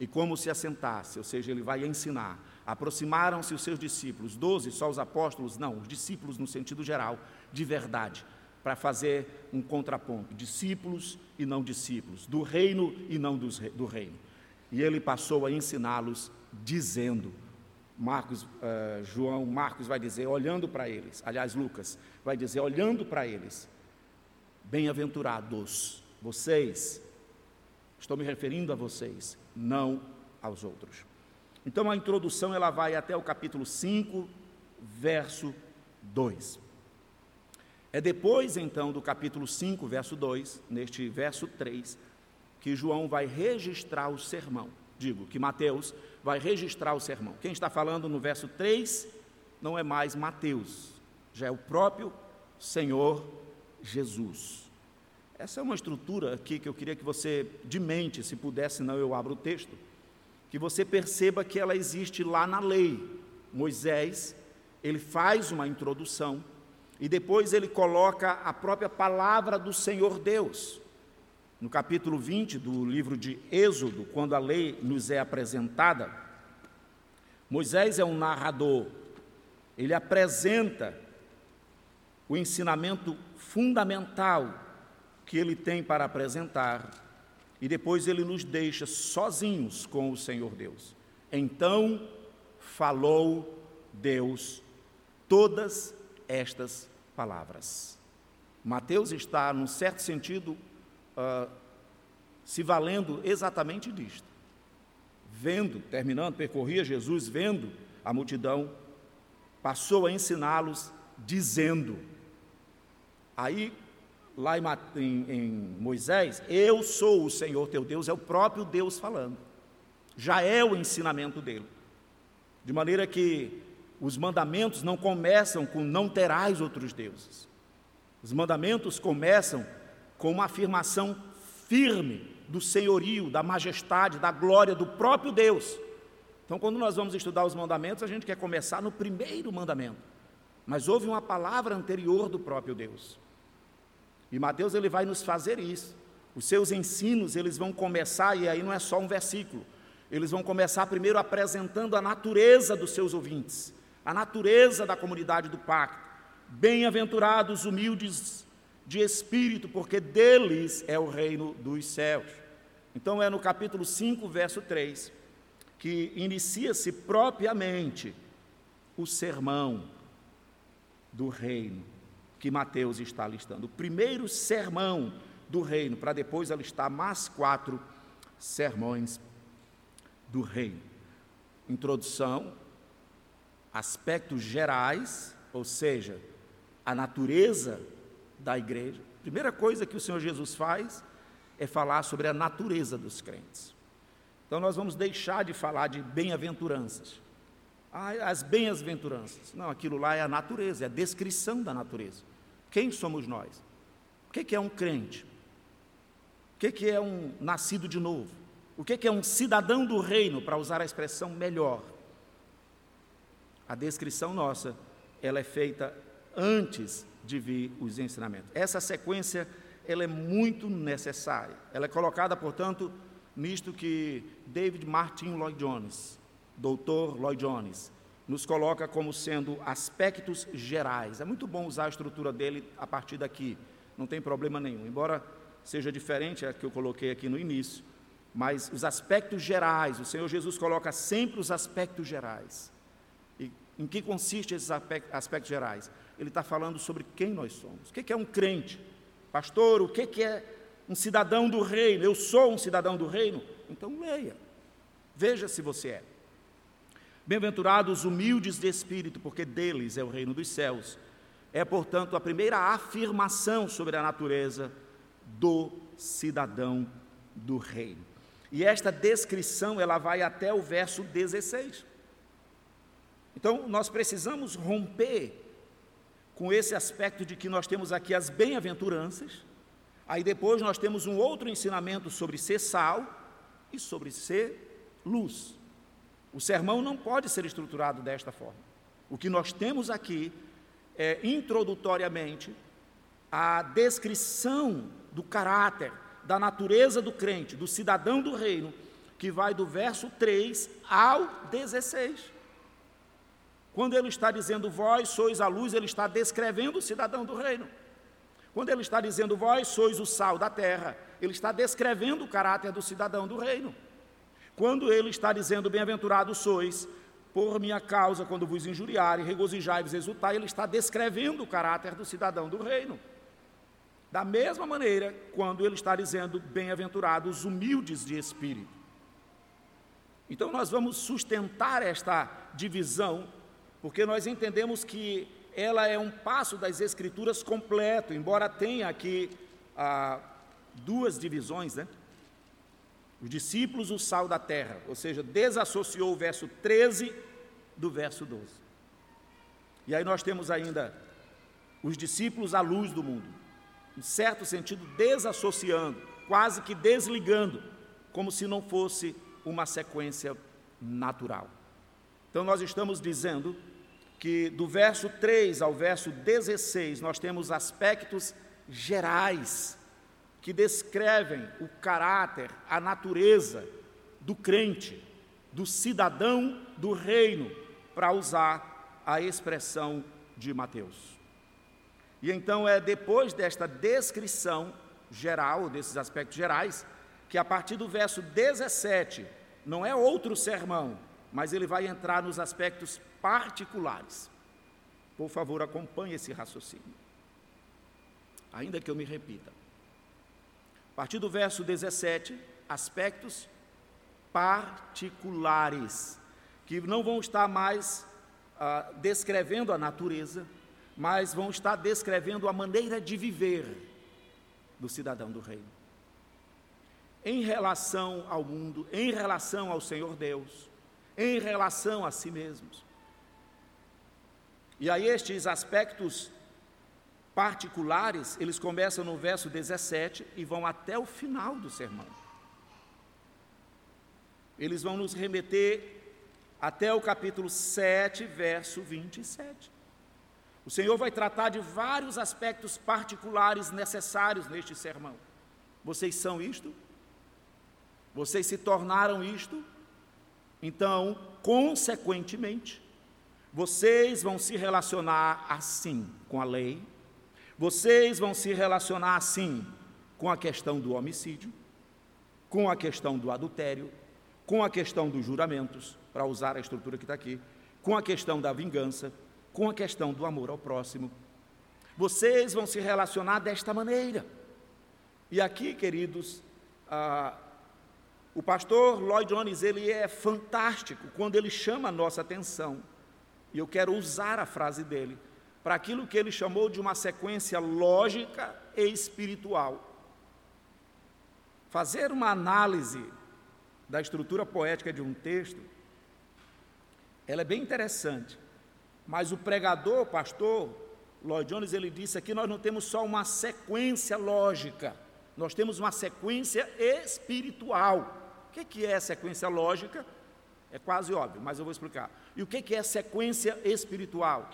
e como se assentasse, ou seja, ele vai ensinar. Aproximaram-se os seus discípulos, doze, só os apóstolos, não, os discípulos no sentido geral, de verdade, para fazer um contraponto: discípulos e não discípulos, do reino e não dos, do reino. E ele passou a ensiná-los, dizendo: Marcos, uh, João, Marcos vai dizer, olhando para eles, aliás, Lucas vai dizer, olhando para eles, bem-aventurados, vocês, estou me referindo a vocês, não aos outros. Então a introdução ela vai até o capítulo 5, verso 2. É depois então do capítulo 5, verso 2, neste verso 3, que João vai registrar o sermão. Digo que Mateus vai registrar o sermão. Quem está falando no verso 3 não é mais Mateus, já é o próprio Senhor Jesus. Essa é uma estrutura aqui que eu queria que você, de mente, se pudesse, não eu abro o texto, que você perceba que ela existe lá na lei. Moisés, ele faz uma introdução e depois ele coloca a própria palavra do Senhor Deus. No capítulo 20 do livro de Êxodo, quando a lei nos é apresentada, Moisés é um narrador, ele apresenta o ensinamento fundamental que ele tem para apresentar e depois ele nos deixa sozinhos com o Senhor Deus. Então falou Deus todas estas palavras. Mateus está, num certo sentido, uh, se valendo exatamente disto. Vendo, terminando, percorria Jesus, vendo a multidão, passou a ensiná-los, dizendo. Aí lá em, em, Moisés, eu sou o Senhor teu Deus, é o próprio Deus falando. Já é o ensinamento dele. De maneira que os mandamentos não começam com não terás outros deuses. Os mandamentos começam com uma afirmação firme do senhorio, da majestade, da glória do próprio Deus. Então, quando nós vamos estudar os mandamentos, a gente quer começar no primeiro mandamento. Mas houve uma palavra anterior do próprio Deus. E Mateus ele vai nos fazer isso. Os seus ensinos, eles vão começar e aí não é só um versículo. Eles vão começar primeiro apresentando a natureza dos seus ouvintes, a natureza da comunidade do pacto. Bem-aventurados humildes de espírito, porque deles é o reino dos céus. Então é no capítulo 5, verso 3, que inicia-se propriamente o sermão do reino que Mateus está listando. O primeiro sermão do reino, para depois alistar mais quatro sermões do reino. Introdução, aspectos gerais, ou seja, a natureza da igreja. Primeira coisa que o Senhor Jesus faz é falar sobre a natureza dos crentes. Então nós vamos deixar de falar de bem-aventuranças. As bem-aventuranças. Não, aquilo lá é a natureza, é a descrição da natureza. Quem somos nós? O que é um crente? O que é um nascido de novo? O que é um cidadão do reino, para usar a expressão melhor? A descrição nossa, ela é feita antes de vir os ensinamentos. Essa sequência, ela é muito necessária. Ela é colocada, portanto, nisto que David Martin Lloyd Jones, doutor Lloyd Jones, nos coloca como sendo aspectos gerais. É muito bom usar a estrutura dele a partir daqui, não tem problema nenhum. Embora seja diferente a que eu coloquei aqui no início, mas os aspectos gerais, o Senhor Jesus coloca sempre os aspectos gerais. E em que consiste esses aspectos gerais? Ele está falando sobre quem nós somos. O que é um crente? Pastor, o que é um cidadão do reino? Eu sou um cidadão do reino? Então leia. Veja se você é. Bem-aventurados humildes de espírito, porque deles é o reino dos céus. É, portanto, a primeira afirmação sobre a natureza do cidadão do reino. E esta descrição, ela vai até o verso 16. Então, nós precisamos romper com esse aspecto de que nós temos aqui as bem-aventuranças, aí depois nós temos um outro ensinamento sobre ser sal e sobre ser luz. O sermão não pode ser estruturado desta forma. O que nós temos aqui é, introdutoriamente, a descrição do caráter, da natureza do crente, do cidadão do reino, que vai do verso 3 ao 16. Quando ele está dizendo vós sois a luz, ele está descrevendo o cidadão do reino. Quando ele está dizendo vós sois o sal da terra, ele está descrevendo o caráter do cidadão do reino. Quando ele está dizendo, bem-aventurados sois, por minha causa, quando vos injuriarem, regozijai-vos, exultai, ele está descrevendo o caráter do cidadão do reino. Da mesma maneira, quando ele está dizendo, bem-aventurados humildes de espírito. Então, nós vamos sustentar esta divisão, porque nós entendemos que ela é um passo das Escrituras completo, embora tenha aqui ah, duas divisões, né? Os discípulos, o sal da terra, ou seja, desassociou o verso 13 do verso 12. E aí nós temos ainda os discípulos à luz do mundo, em certo sentido, desassociando, quase que desligando, como se não fosse uma sequência natural. Então nós estamos dizendo que do verso 3 ao verso 16 nós temos aspectos gerais que descrevem o caráter, a natureza do crente, do cidadão do reino, para usar a expressão de Mateus. E então é depois desta descrição geral, desses aspectos gerais, que a partir do verso 17, não é outro sermão, mas ele vai entrar nos aspectos particulares. Por favor, acompanhe esse raciocínio. Ainda que eu me repita. Partir do verso 17, aspectos particulares, que não vão estar mais ah, descrevendo a natureza, mas vão estar descrevendo a maneira de viver do cidadão do reino. Em relação ao mundo, em relação ao Senhor Deus, em relação a si mesmos. E aí estes aspectos particulares, eles começam no verso 17 e vão até o final do sermão. Eles vão nos remeter até o capítulo 7, verso 27. O Senhor vai tratar de vários aspectos particulares necessários neste sermão. Vocês são isto? Vocês se tornaram isto? Então, consequentemente, vocês vão se relacionar assim com a lei, Vocês vão se relacionar assim com a questão do homicídio, com a questão do adultério, com a questão dos juramentos, para usar a estrutura que está aqui, com a questão da vingança, com a questão do amor ao próximo. Vocês vão se relacionar desta maneira. E aqui, queridos, ah, o pastor Lloyd Jones ele é fantástico quando ele chama a nossa atenção. E eu quero usar a frase dele para aquilo que ele chamou de uma sequência lógica e espiritual. Fazer uma análise da estrutura poética de um texto, ela é bem interessante. Mas o pregador, o pastor Lloyd Jones, ele disse aqui nós não temos só uma sequência lógica, nós temos uma sequência espiritual. O que é sequência lógica? É quase óbvio, mas eu vou explicar. E o que é sequência espiritual?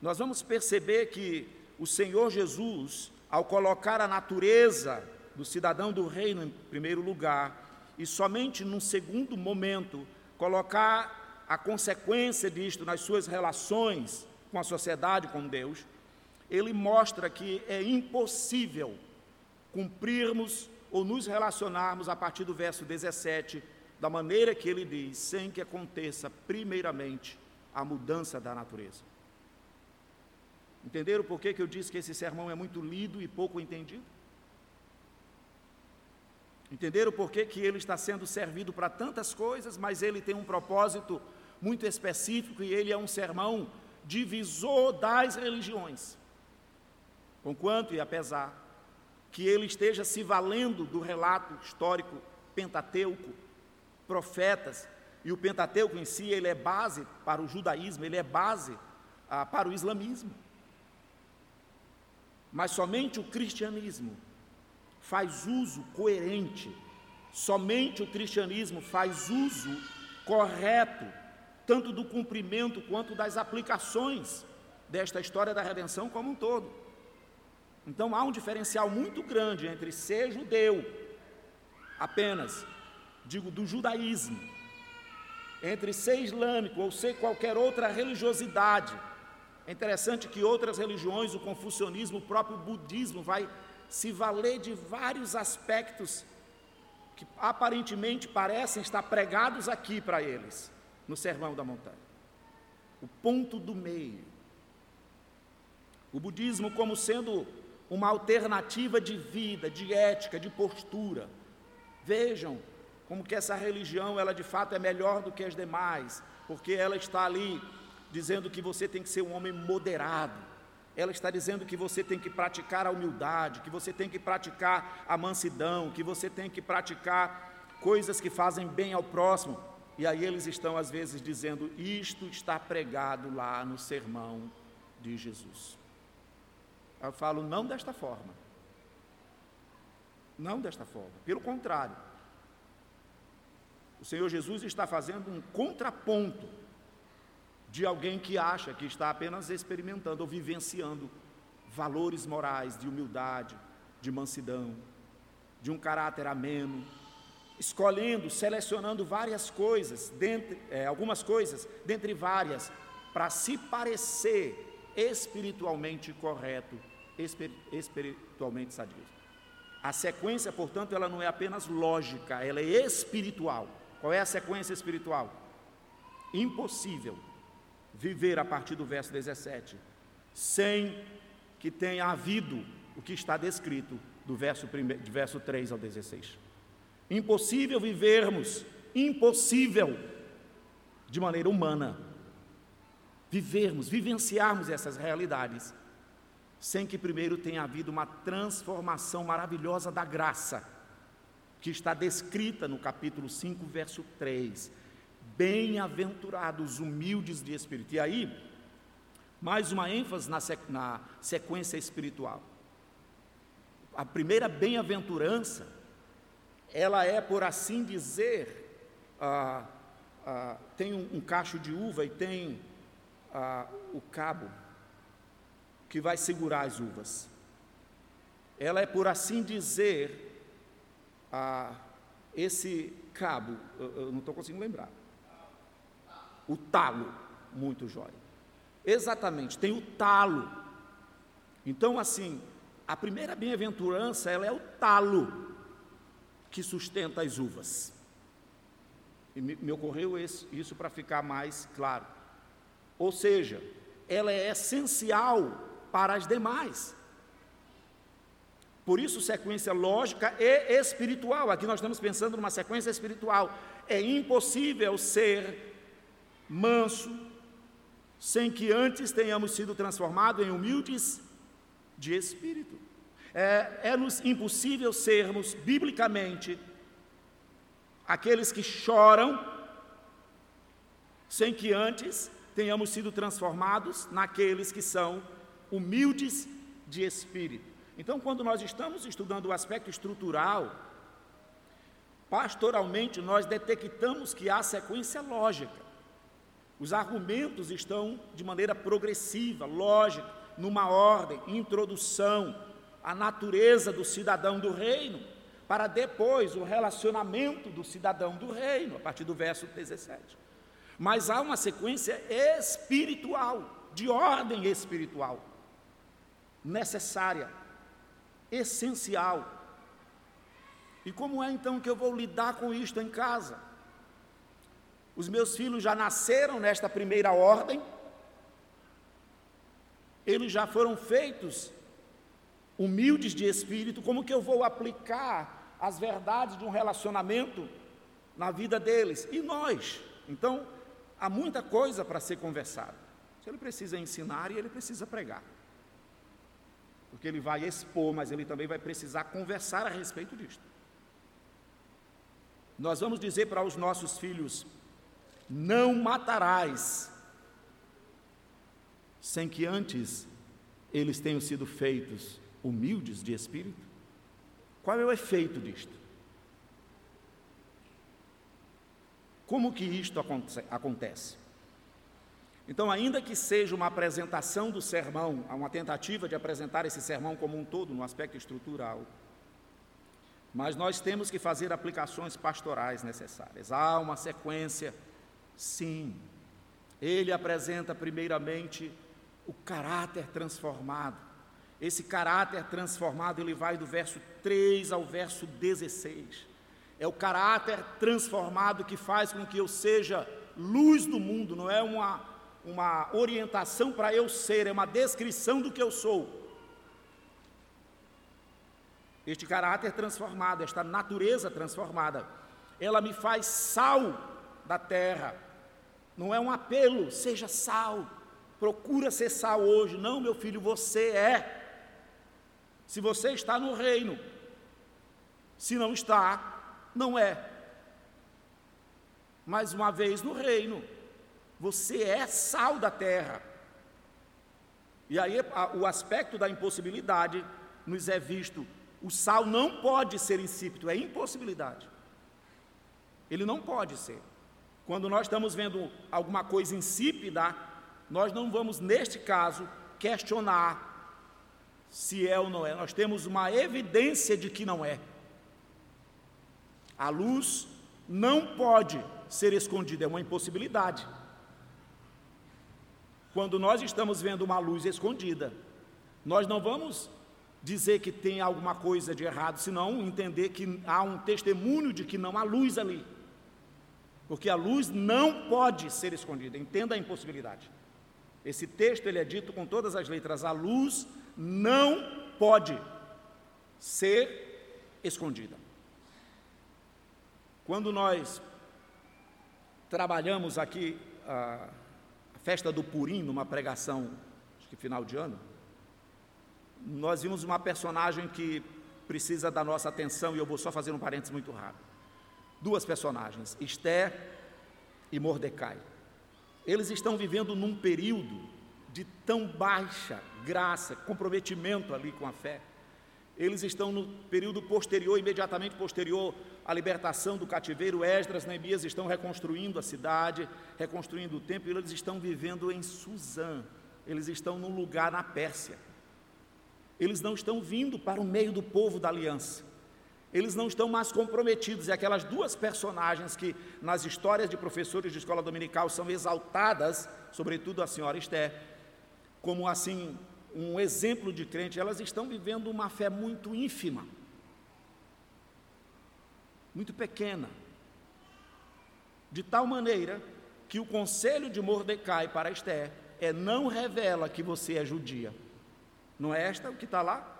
Nós vamos perceber que o Senhor Jesus, ao colocar a natureza do cidadão do reino em primeiro lugar, e somente num segundo momento colocar a consequência disto nas suas relações com a sociedade, com Deus, ele mostra que é impossível cumprirmos ou nos relacionarmos a partir do verso 17 da maneira que ele diz, sem que aconteça primeiramente a mudança da natureza. Entenderam por que, que eu disse que esse sermão é muito lido e pouco entendido? Entenderam por que, que ele está sendo servido para tantas coisas, mas ele tem um propósito muito específico e ele é um sermão divisor das religiões. Conquanto e apesar que ele esteja se valendo do relato histórico pentateuco, profetas, e o Pentateuco em si, ele é base para o judaísmo, ele é base ah, para o islamismo. Mas somente o cristianismo faz uso coerente, somente o cristianismo faz uso correto, tanto do cumprimento quanto das aplicações desta história da redenção como um todo. Então há um diferencial muito grande entre ser judeu apenas, digo, do judaísmo, entre ser islâmico ou ser qualquer outra religiosidade. É interessante que outras religiões, o confucionismo, o próprio budismo, vai se valer de vários aspectos que aparentemente parecem estar pregados aqui para eles, no Sermão da Montanha. O ponto do meio. O budismo como sendo uma alternativa de vida, de ética, de postura. Vejam como que essa religião, ela de fato é melhor do que as demais, porque ela está ali dizendo que você tem que ser um homem moderado. Ela está dizendo que você tem que praticar a humildade, que você tem que praticar a mansidão, que você tem que praticar coisas que fazem bem ao próximo. E aí eles estão às vezes dizendo: isto está pregado lá no sermão de Jesus. Eu falo, não desta forma. Não desta forma. Pelo contrário. O Senhor Jesus está fazendo um contraponto de alguém que acha que está apenas experimentando ou vivenciando valores morais de humildade, de mansidão, de um caráter ameno, escolhendo, selecionando várias coisas, dentre, é, algumas coisas, dentre várias, para se parecer espiritualmente correto, espiritualmente sadio. A sequência, portanto, ela não é apenas lógica, ela é espiritual. Qual é a sequência espiritual? Impossível viver a partir do verso 17 sem que tenha havido o que está descrito do verso, primeiro, de verso 3 ao 16. Impossível vivermos, impossível de maneira humana, vivermos, vivenciarmos essas realidades, sem que primeiro tenha havido uma transformação maravilhosa da graça, que está descrita no capítulo 5, verso 3. Bem-aventurados humildes de espírito. E aí, mais uma ênfase na, na sequência espiritual. A primeira bem-aventurança, ela é, por assim dizer, ah, ah, tem um, um cacho de uva e tem ah, o cabo que vai segurar as uvas. Ela é, por assim dizer, esse cabo, eu, eu não estou conseguindo lembrar. O talo, muito jóia. Exatamente, tem o talo. Então, assim, a primeira bem-aventurança, ela é o talo que sustenta as uvas. E me, ocorreu esse, isso para ficar mais claro. Ou seja, ela é essencial para as demais. Por isso, sequência lógica e espiritual. Aqui nós estamos pensando numa sequência espiritual. É impossível ser manso sem que antes tenhamos sido transformados em humildes de espírito. É, é-nos impossível sermos, biblicamente, aqueles que choram, sem que antes tenhamos sido transformados naqueles que são humildes de espírito. Então, quando nós estamos estudando o aspecto estrutural, pastoralmente nós detectamos que há sequência lógica. Os argumentos estão de maneira progressiva, lógica, numa ordem, introdução, a natureza do cidadão do reino, para depois o relacionamento do cidadão do reino, a partir do verso 17. Mas há uma sequência espiritual, de ordem espiritual, necessária, essencial. E como é então que eu vou lidar com isto em casa? Os meus filhos já nasceram nesta primeira ordem, eles já foram feitos humildes de espírito, como que eu vou aplicar as verdades de um relacionamento na vida deles? E nós? Então, há muita coisa para ser conversada. Ele precisa ensinar e ele precisa pregar. Porque ele vai expor, mas ele também vai precisar conversar a respeito disto. Nós vamos dizer para os nossos filhos: não matarás, sem que antes eles tenham sido feitos humildes de espírito? Qual é o efeito disto? Como que isto acontece? Então, ainda que seja uma apresentação do sermão, uma tentativa de apresentar esse sermão como um todo, no aspecto estrutural, mas nós temos que fazer aplicações pastorais necessárias. Há uma sequência, sim. Ele apresenta primeiramente o caráter transformado. Esse caráter transformado, ele vai do verso 3 ao verso 16. É o caráter transformado que faz com que eu seja luz do mundo, não é uma, uma orientação para eu ser, é uma descrição do que eu sou. Este caráter transformado, esta natureza transformada, ela me faz sal da terra. Não é um apelo, seja sal. Procura ser sal hoje. Não, meu filho, você é. Se você está no reino, se não está, não é. Mais uma vez no reino, você é sal da terra. E aí o aspecto da impossibilidade nos é visto. O sal não pode ser insípido, é impossibilidade. Ele não pode ser. Quando nós estamos vendo alguma coisa insípida, nós não vamos, neste caso, questionar se é ou não é. Nós temos uma evidência de que não é. A luz não pode ser escondida, é uma impossibilidade. Quando nós estamos vendo uma luz escondida, nós não vamos dizer que tem alguma coisa de errado, senão entender que há um testemunho de que não há luz ali. Porque a luz não pode ser escondida, entenda a impossibilidade. Esse texto ele é dito com todas as letras, a luz não pode ser escondida. Quando nós trabalhamos aqui a, festa do Purim, numa pregação, acho que final de ano, nós vimos uma personagem que precisa da nossa atenção, e eu vou só fazer um parênteses muito rápido. Duas personagens, Esther e Mordecai. Eles estão vivendo num período de tão baixa graça, comprometimento ali com a fé. Eles estão no período posterior, imediatamente posterior à libertação do cativeiro. Esdras Neemias estão reconstruindo a cidade, reconstruindo o templo, e eles estão vivendo em Suzã. Eles estão num lugar na Pérsia. Eles não estão vindo para o meio do povo da aliança. Eles não estão mais comprometidos. E aquelas duas personagens que nas histórias de professores de escola dominical são exaltadas, sobretudo a senhora Esther, como assim um exemplo de crente, elas estão vivendo uma fé muito ínfima, muito pequena, de tal maneira que o conselho de Mordecai para Esther é não revela que você é judia. Não é esta o que está lá?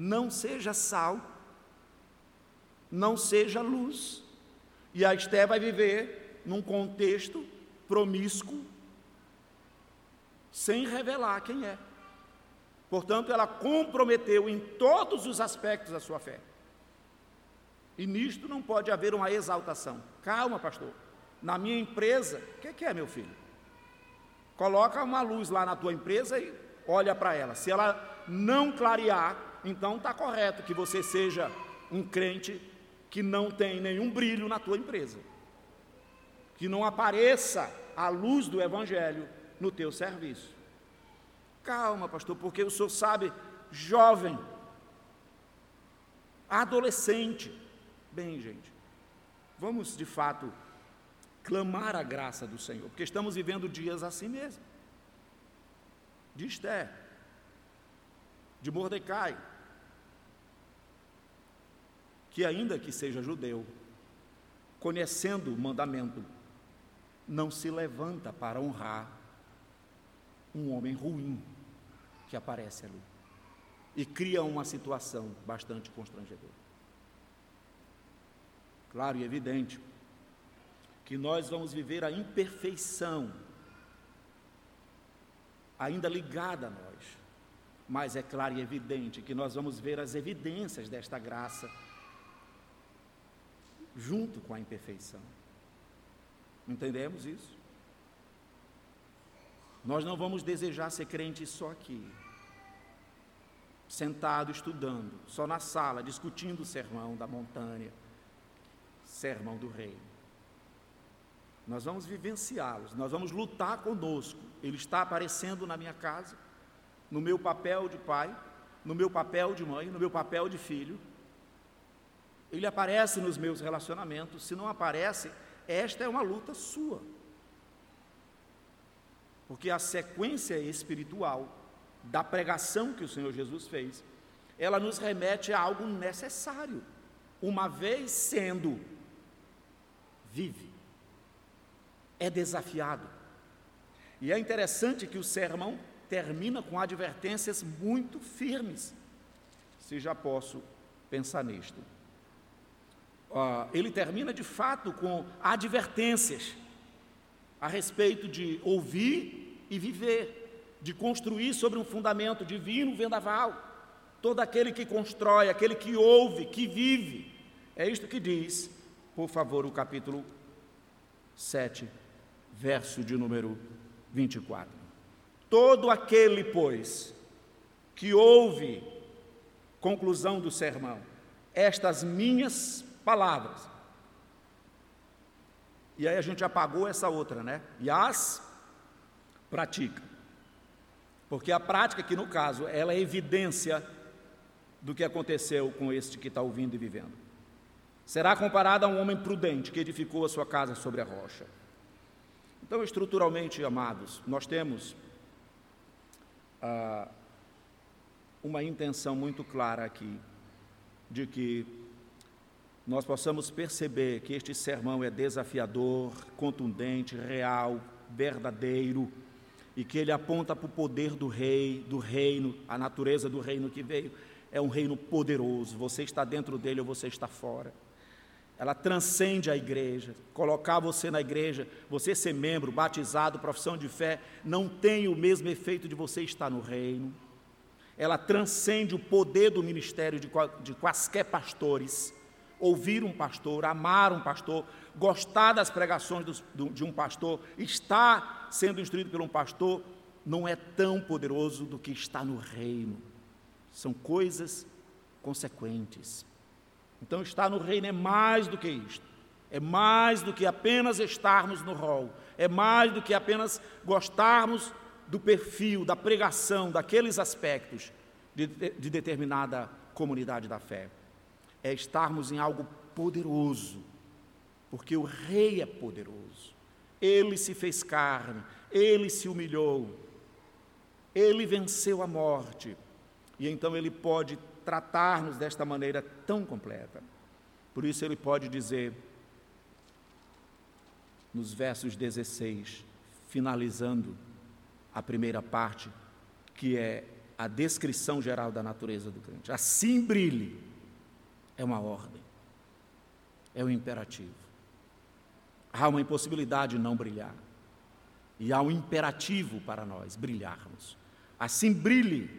Não seja sal, não seja luz. E a Esther vai viver num contexto promíscuo, sem revelar quem é. Portanto, ela comprometeu em todos os aspectos a sua fé. E nisto não pode haver uma exaltação. Calma, pastor. Na minha empresa, o que, que é, meu filho? Coloca uma luz lá na tua empresa e olha para ela. Se ela não clarear, então está correto que você seja um crente que não tem nenhum brilho na tua empresa. Que não apareça a luz do Evangelho no teu serviço. Calma, pastor, porque o senhor sabe, jovem, adolescente. Bem, gente, vamos de fato clamar a graça do Senhor, porque estamos vivendo dias assim mesmo. De Esther, de Mordecai, que ainda que seja judeu, conhecendo o mandamento, não se levanta para honrar um homem ruim que aparece ali e cria uma situação bastante constrangedora. Claro e evidente que nós vamos viver a imperfeição ainda ligada a nós, mas é claro e evidente que nós vamos ver as evidências desta graça junto com a imperfeição. Entendemos isso? Nós não vamos desejar ser crentes só aqui, sentado estudando, só na sala, discutindo o sermão da montanha, sermão do rei. Nós vamos vivenciá-los, nós vamos lutar conosco. Ele está aparecendo na minha casa, no meu papel de pai, no meu papel de mãe, no meu papel de filho, ele aparece nos meus relacionamentos. Se não aparece, esta é uma luta sua. Porque a sequência espiritual da pregação que o Senhor Jesus fez, ela nos remete a algo necessário. Uma vez sendo, vive, é desafiado. E é interessante que o sermão termina com advertências muito firmes. Se já posso pensar nisto ele termina de fato com advertências a respeito de ouvir e viver, de construir sobre um fundamento divino vendaval. Todo aquele que constrói, aquele que ouve, que vive. É isto que diz, por favor, o capítulo 7, verso de número 24. Todo aquele, pois, que ouve, conclusão do sermão, estas minhas palavras. E aí a gente apagou essa outra, né? E as pratica. Porque a prática, que no caso, ela é evidência do que aconteceu com este que está ouvindo e vivendo. Será comparada a um homem prudente que edificou a sua casa sobre a rocha. Então, estruturalmente, amados, nós temos ah, uma intenção muito clara aqui de que nós possamos perceber que este sermão é desafiador, contundente, real, verdadeiro, e que ele aponta para o poder do rei, do reino, a natureza do reino que veio. É um reino poderoso, você está dentro dele ou você está fora. Ela transcende a igreja. Colocar você na igreja, você ser membro, batizado, profissão de fé, não tem o mesmo efeito de você estar no reino. Ela transcende o poder do ministério de, quaisquer pastores ouvir um pastor, amar um pastor, gostar das pregações de um pastor, estar sendo instruído por um pastor, não é tão poderoso do que está no reino. São coisas consequentes. Então, estar no reino é mais do que isto. É mais do que apenas estarmos no rol. É mais do que apenas gostarmos do perfil, da pregação, daqueles aspectos de, de determinada comunidade da fé é estarmos em algo poderoso, porque o Rei é poderoso. Ele se fez carne, ele se humilhou, ele venceu a morte. E então ele pode tratar-nos desta maneira tão completa. Por isso ele pode dizer, nos versos 16, finalizando a primeira parte, que é a descrição geral da natureza do crente. Assim brilhe, é uma ordem, é um imperativo. Há uma impossibilidade de não brilhar, e há um imperativo para nós brilharmos. Assim brilhe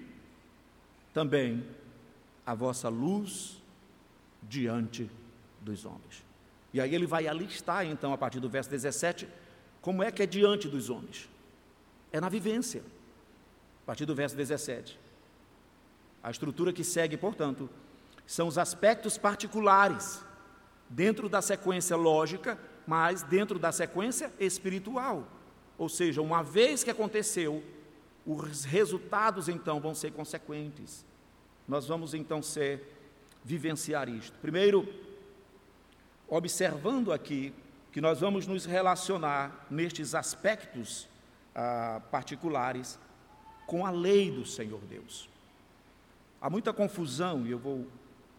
também a vossa luz diante dos homens. E aí ele vai alistar, então, a partir do verso 17, como é que é diante dos homens. É na vivência partir do verso 17. A estrutura que segue, portanto, são os aspectos particulares, dentro da sequência lógica, mas dentro da sequência espiritual. Ou seja, uma vez que aconteceu, os resultados então vão ser consequentes. Nós vamos então ser vivenciar isto. Primeiro, observando aqui que nós vamos nos relacionar nestes aspectos ah, particulares com a lei do Senhor Deus. Há muita confusão, e eu vou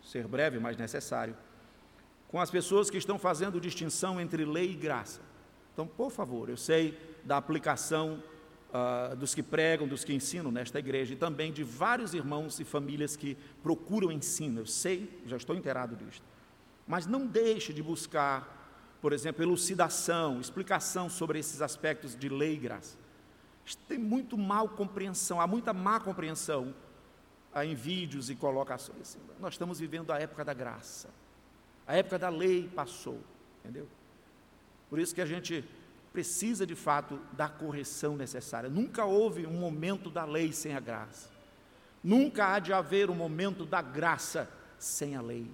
ser breve, mas necessário, com as pessoas que estão fazendo distinção entre lei e graça. Então, por favor, eu sei da aplicação uh, dos que pregam, dos que ensinam nesta igreja, e também de vários irmãos e famílias que procuram ensino. Eu sei, já estou inteirado disto. Mas não deixe de buscar, por exemplo, elucidação, explicação sobre esses aspectos de lei e graça. Tem muito mal compreensão, há muita má compreensão em vídeos e colocações. Nós estamos vivendo a época da graça. A época da lei passou, entendeu? Por isso que a gente precisa de fato da correção necessária. Nunca houve um momento da lei sem a graça. Nunca há de haver um momento da graça sem a lei.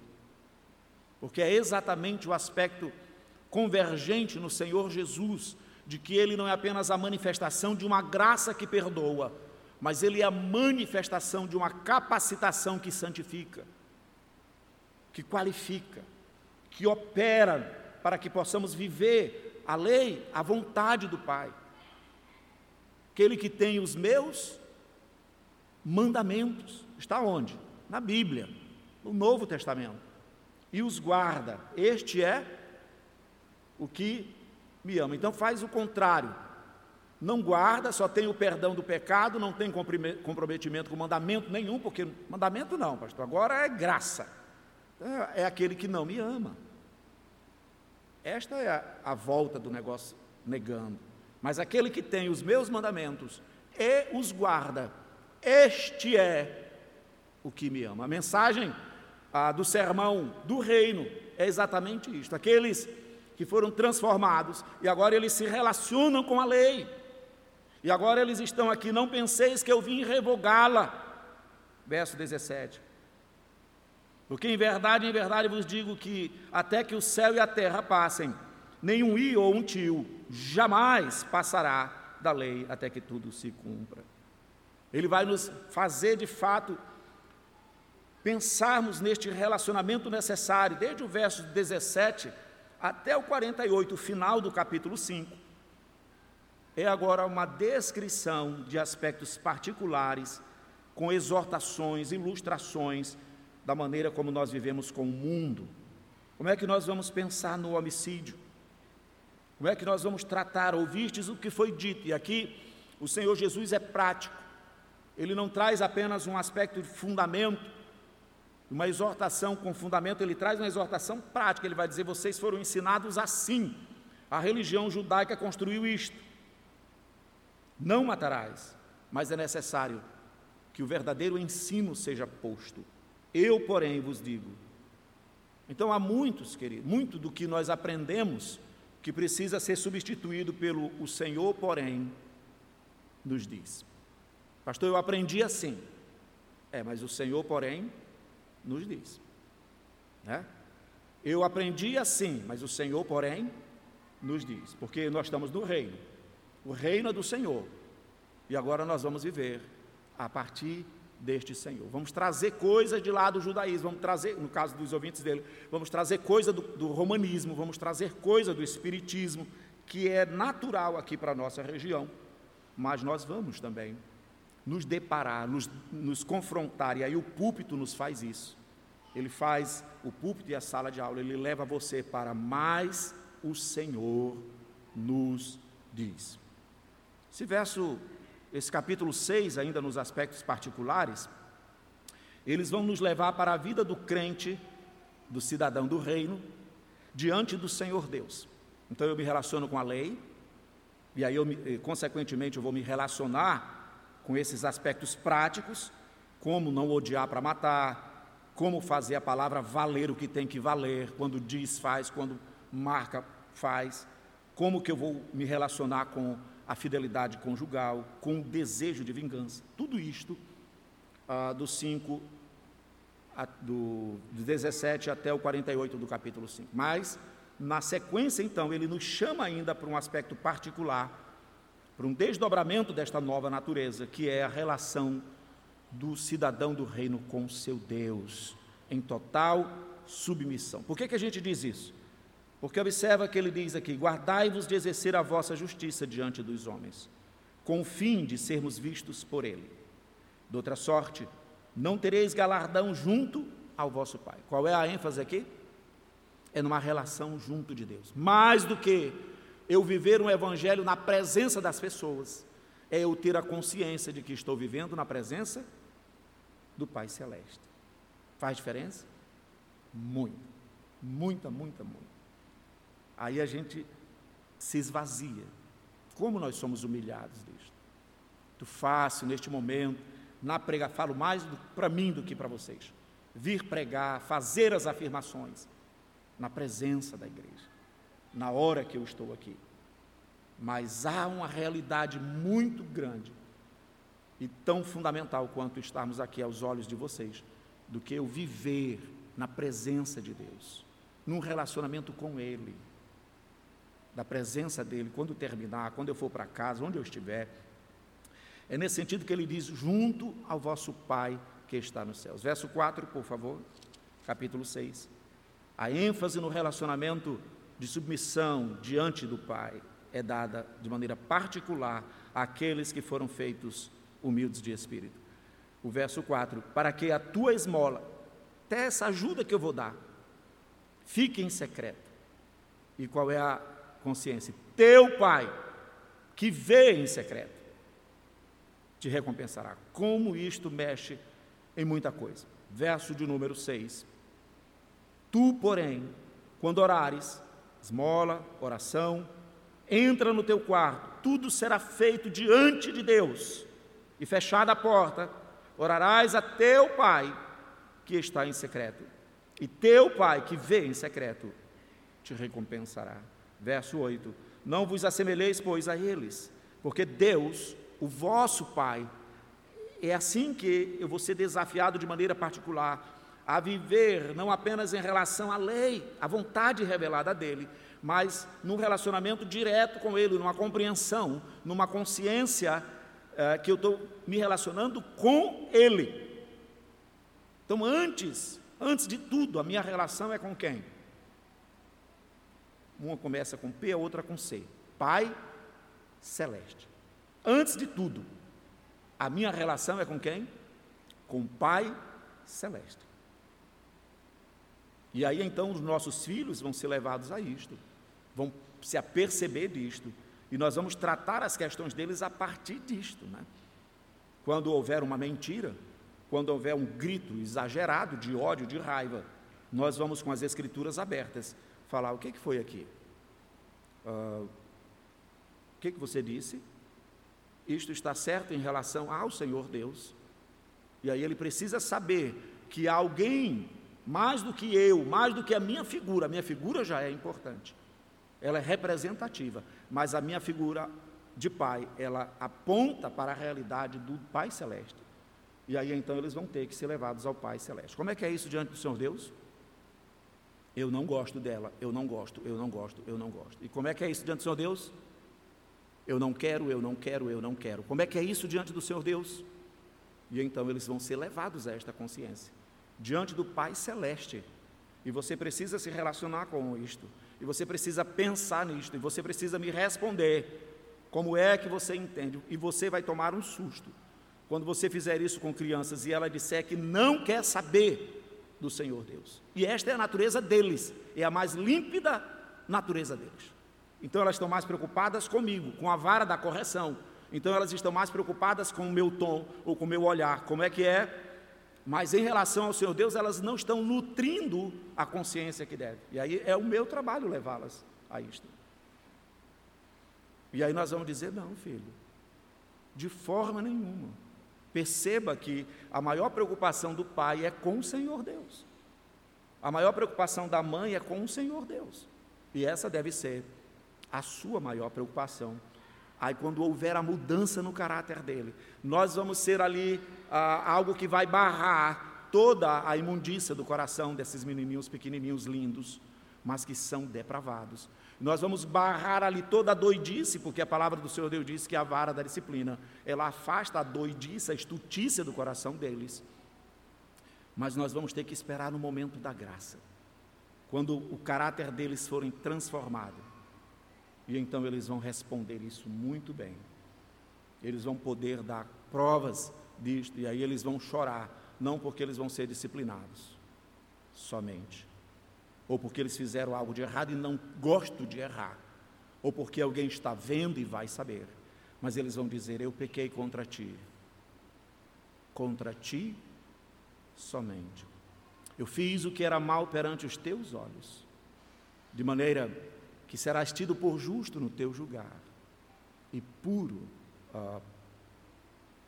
Porque é exatamente o aspecto convergente no Senhor Jesus de que ele não é apenas a manifestação de uma graça que perdoa, mas ele é a manifestação de uma capacitação que santifica, que qualifica, que opera para que possamos viver a lei, a vontade do Pai. Aquele que tem os meus mandamentos, está onde? Na Bíblia, no Novo Testamento, e os guarda. Este é o que me ama. Então faz o contrário. Não guarda, só tem o perdão do pecado, não tem comprometimento com mandamento nenhum, porque mandamento não, pastor, agora é graça. É, é aquele que não me ama. Esta é a, a volta do negócio negando. Mas aquele que tem os meus mandamentos e os guarda, este é o que me ama. A mensagem do sermão do reino é exatamente isto. Aqueles que foram transformados e agora eles se relacionam com a lei. E agora eles estão aqui, não penseis que eu vim revogá-la. Verso 17. Porque em verdade, em verdade vos digo que até que o céu e a terra passem, nenhum i ou um tio jamais passará da lei até que tudo se cumpra. Ele vai nos fazer de fato pensarmos neste relacionamento necessário, desde o verso 17 até o 48, o final do capítulo 5, é agora uma descrição de aspectos particulares, com exortações, ilustrações da maneira como nós vivemos com o mundo. Como é que nós vamos pensar no homicídio? Como é que nós vamos tratar? Ouvistes o que foi dito, e aqui o Senhor Jesus é prático, ele não traz apenas um aspecto de fundamento, uma exortação com fundamento, ele traz uma exortação prática, ele vai dizer: vocês foram ensinados assim. A religião judaica construiu isto. Não matarás, mas é necessário que o verdadeiro ensino seja posto. Eu, porém, vos digo. Então há muitos, querido, muito do que nós aprendemos que precisa ser substituído pelo o Senhor, porém, nos diz. Pastor, eu aprendi assim. É, mas o Senhor, porém, nos diz. Né? Eu aprendi assim, mas o Senhor, porém, nos diz, porque nós estamos no reino, o reino é do Senhor, e agora nós vamos viver a partir deste Senhor. Vamos trazer coisas de lá do judaísmo, vamos trazer, no caso dos ouvintes dele, vamos trazer coisa do, do romanismo, vamos trazer coisa do espiritismo, que é natural aqui para a nossa região, mas nós vamos também nos deparar, nos, nos confrontar, e aí o púlpito nos faz isso. Ele faz o púlpito e a sala de aula, ele leva você para mais o Senhor nos diz. Esse verso, esse capítulo 6, ainda nos aspectos particulares, eles vão nos levar para a vida do crente, do cidadão do reino, diante do Senhor Deus. Então eu me relaciono com a lei, e aí eu, consequentemente, eu vou me relacionar com esses aspectos práticos, como não odiar para matar, como fazer a palavra valer o que tem que valer, quando diz faz, quando marca faz, como que eu vou me relacionar com a fidelidade conjugal, com o desejo de vingança. Tudo isto ah, do 5 do, do 17 até o 48 do capítulo 5. Mas, na sequência, então, ele nos chama ainda para um aspecto particular para um desdobramento desta nova natureza, que é a relação do cidadão do reino com seu Deus, em total submissão. Por que, que a gente diz isso? Porque observa que ele diz aqui: guardai-vos de exercer a vossa justiça diante dos homens, com o fim de sermos vistos por ele. De outra sorte, não tereis galardão junto ao vosso Pai. Qual é a ênfase aqui? É numa relação junto de Deus. Mais do que eu viver um evangelho na presença das pessoas, é eu ter a consciência de que estou vivendo na presença do Pai Celeste. Faz diferença? Muito. Muita, muita, muita. Aí a gente se esvazia. Como nós somos humilhados disto. Muito fácil neste momento, na prega, falo mais para mim do que para vocês. Vir pregar, fazer as afirmações na presença da igreja na hora que eu estou aqui. Mas há uma realidade muito grande e tão fundamental quanto estarmos aqui aos olhos de vocês, do que eu viver na presença de Deus, num relacionamento com Ele, da presença dEle, quando terminar, quando eu for para casa, onde eu estiver. É nesse sentido que ele diz: junto ao vosso Pai que está nos céus. Verso 4, por favor, capítulo 6. A ênfase no relacionamento de submissão diante do Pai é dada de maneira particular àqueles que foram feitos humildes de espírito. O verso 4: Para que a tua esmola, até essa ajuda que eu vou dar, fique em secreto. E qual é a consciência? Teu Pai, que vê em secreto, te recompensará. Como isto mexe em muita coisa. Verso de número 6. Tu, porém, quando orares, esmola, oração, entra no teu quarto, tudo será feito diante de Deus, e fechada a porta, orarás a teu pai que está em secreto, e teu pai que vê em secreto te recompensará. Verso 8: Não vos assemelheis, pois, a eles, porque Deus, o vosso Pai, é assim que eu vou ser desafiado de maneira particular a viver não apenas em relação à lei, à vontade revelada dele, mas num relacionamento direto com ele, numa compreensão, numa consciência é, que eu estou me relacionando com ele. Então, antes, antes de tudo, a minha relação é com quem? Uma começa com P, a outra com C. Pai Celeste. Antes de tudo, a minha relação é com quem? Com o Pai Celeste. E aí então os nossos filhos vão ser levados a isto, vão se aperceber disto, e nós vamos tratar as questões deles a partir disto. Né? Quando houver uma mentira, quando houver um grito exagerado de ódio, de raiva, nós vamos com as escrituras abertas falar: o que, que foi aqui? Uh, o que, que você disse? Isto está certo em relação ao Senhor Deus. E aí ele precisa saber que alguém mais do que eu, mais do que a minha figura, a minha figura já é importante, ela é representativa, mas a minha figura de pai, ela aponta para a realidade do Pai Celeste. E aí então eles vão ter que ser levados ao Pai Celeste. Como é que é isso diante do Senhor Deus? Eu não gosto dela, eu não gosto, eu não gosto, eu não gosto. E como é que é isso diante do Senhor Deus? Eu não quero, eu não quero, eu não quero. Como é que é isso diante do Senhor Deus? E então eles vão ser levados a esta consciência diante do Pai Celeste. E você precisa se relacionar com isto. E você precisa pensar nisto. E você precisa me responder. Como é que você entende? E você vai tomar um susto quando você fizer isso com crianças e ela disser que não quer saber do Senhor Deus. E esta é a natureza deles, é a mais límpida natureza deles. Então elas estão mais preocupadas comigo, com a vara da correção. Então elas estão mais preocupadas com o meu tom ou com o meu olhar. Como é que é? Mas em relação ao Senhor Deus, elas não estão nutrindo a consciência que deve. E aí é o meu trabalho levá-las a isto. E aí nós vamos dizer: não, filho, de forma nenhuma. Perceba que a maior preocupação do pai é com o Senhor Deus. A maior preocupação da mãe é com o Senhor Deus. E essa deve ser a sua maior preocupação. Aí, quando houver a mudança no caráter dele, nós vamos ser ali ah, algo que vai barrar toda a imundícia do coração desses menininhos pequenininhos lindos, mas que são depravados. Nós vamos barrar ali toda a doidice, porque a palavra do Senhor Deus diz que a vara da disciplina, ela afasta a doidice, a estutícia do coração deles. Mas nós vamos ter que esperar no momento da graça, quando o caráter deles forem transformado. E então eles vão responder isso muito bem. Eles vão poder dar provas disto, e aí eles vão chorar, não porque eles vão ser disciplinados, somente ou porque eles fizeram algo de errado e não gosto de errar, ou porque alguém está vendo e vai saber, mas eles vão dizer: Eu pequei contra ti, contra ti somente. Eu fiz o que era mal perante os teus olhos, de maneira que serás tido por justo no teu julgar e puro, uh,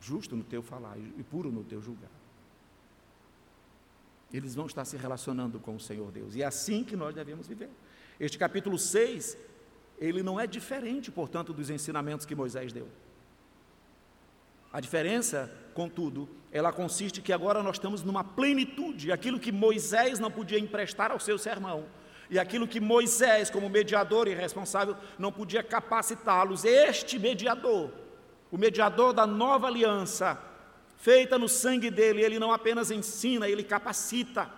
justo no teu falar e puro no teu julgar. Eles vão estar se relacionando com o Senhor Deus. E é assim que nós devemos viver. Este capítulo 6, ele não é diferente, portanto, dos ensinamentos que Moisés deu. A diferença, contudo, ela consiste que agora nós estamos numa plenitude, aquilo que Moisés não podia emprestar ao seu sermão, e aquilo que Moisés, como mediador e responsável, não podia capacitá-los. Este mediador, o mediador da nova aliança, feita no sangue dele, ele não apenas ensina, ele capacita,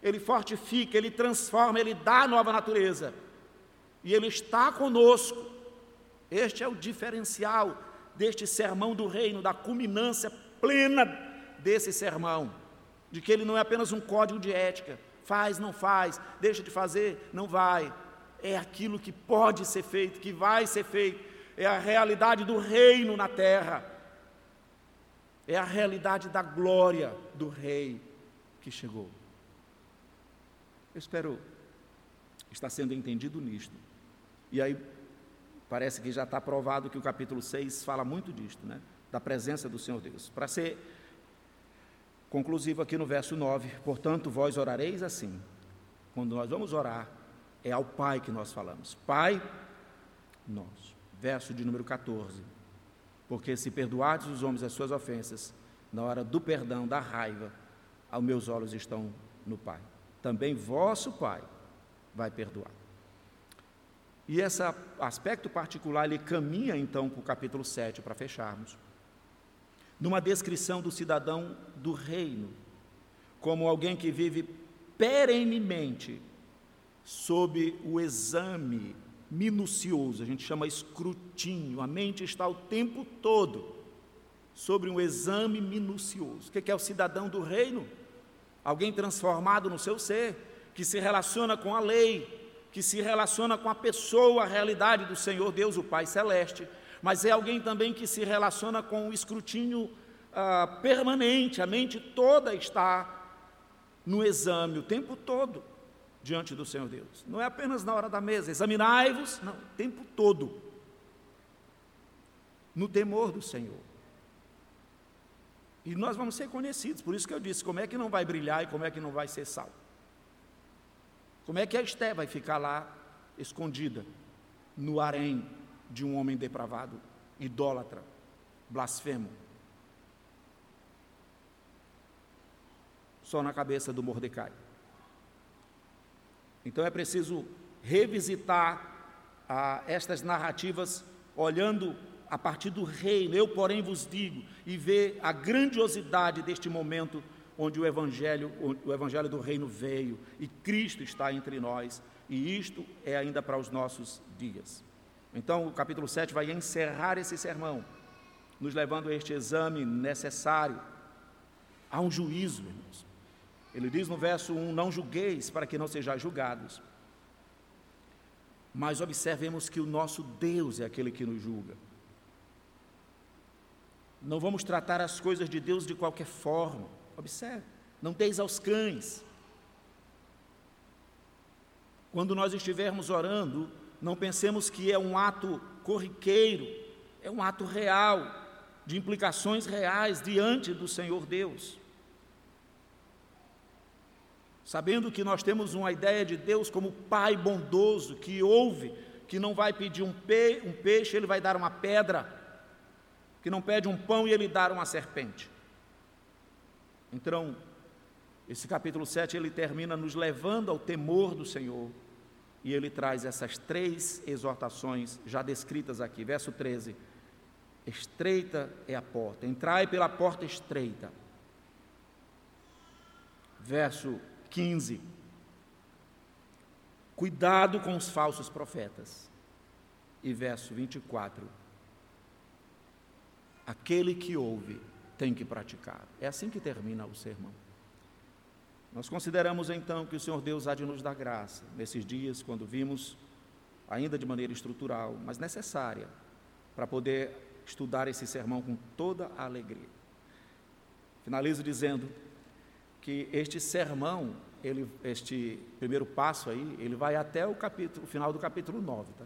ele fortifica, ele transforma, ele dá nova natureza. E ele está conosco. Este é o diferencial deste sermão do reino, da culminância plena desse sermão, de que ele não é apenas um código de ética, faz, não faz, deixa de fazer, não vai. É aquilo que pode ser feito, que vai ser feito, é a realidade do reino na terra é a realidade da glória do Rei que chegou. Eu espero estar sendo entendido nisto. E aí, parece que já está provado que o capítulo 6 fala muito disto, né? Da presença do Senhor Deus. Para ser conclusivo aqui no verso 9, portanto, vós orareis assim. Quando nós vamos orar, é ao Pai que nós falamos. Pai nosso. Verso de número 14. Porque se perdoardes os homens as suas ofensas, na hora do perdão, da raiva, os meus olhos estão no Pai. Também vosso Pai vai perdoar. E esse aspecto particular, ele caminha então para o capítulo 7, para fecharmos, numa descrição do cidadão do reino, como alguém que vive perenemente sob o exame minucioso, a gente chama escrutínio, a mente está o tempo todo sobre um exame minucioso. O que é o cidadão do reino? Alguém transformado no seu ser, que se relaciona com a lei, que se relaciona com a pessoa, a realidade do Senhor Deus, o Pai Celeste, mas é alguém também que se relaciona com o escrutínio ah, permanente, a mente toda está no exame o tempo todo diante do Senhor Deus. Não é apenas na hora da mesa, examinai-vos, não, o tempo todo. No temor do Senhor. E nós vamos ser conhecidos, por isso que eu disse: como é que não vai brilhar e como é que não vai ser sal? Como é que a Esté vai ficar lá escondida no harém de um homem depravado, idólatra, blasfemo? Só na cabeça do Mordecai. Então é preciso revisitar ah, estas narrativas olhando a partir do reino. Eu, porém, vos digo e ver a grandiosidade deste momento onde o evangelho, o evangelho do reino veio e Cristo está entre nós, e isto é ainda para os nossos dias. Então, o capítulo 7 vai encerrar esse sermão nos levando a este exame necessário. Há um juízo, irmãos. Ele diz no verso 1: Não julgueis para que não sejais julgados. Mas observemos que o nosso Deus é aquele que nos julga. Não vamos tratar as coisas de Deus de qualquer forma. Observe, não deis aos cães. Quando nós estivermos orando, não pensemos que é um ato corriqueiro, é um ato real, de implicações reais diante do Senhor Deus. Sabendo que nós temos uma ideia de Deus como Pai bondoso, que ouve, que não vai pedir um, pe um peixe, ele vai dar uma pedra que não pede um pão e ele dar uma serpente. Então, esse capítulo 7 ele termina nos levando ao temor do Senhor. E ele traz essas três exortações já descritas aqui. Verso 13: Estreita é a porta, entrai pela porta estreita. Verso 15: Cuidado com os falsos profetas. E verso 24: Aquele que ouve tem que praticar. É assim que termina o sermão. Nós consideramos então que o Senhor Deus há de nos dar graça nesses dias, quando vimos, ainda de maneira estrutural, mas necessária, para poder estudar esse sermão com toda a alegria. Finalizo dizendo que este sermão, ele, este primeiro passo aí, ele vai até o, capítulo, o final do capítulo 9. Tá?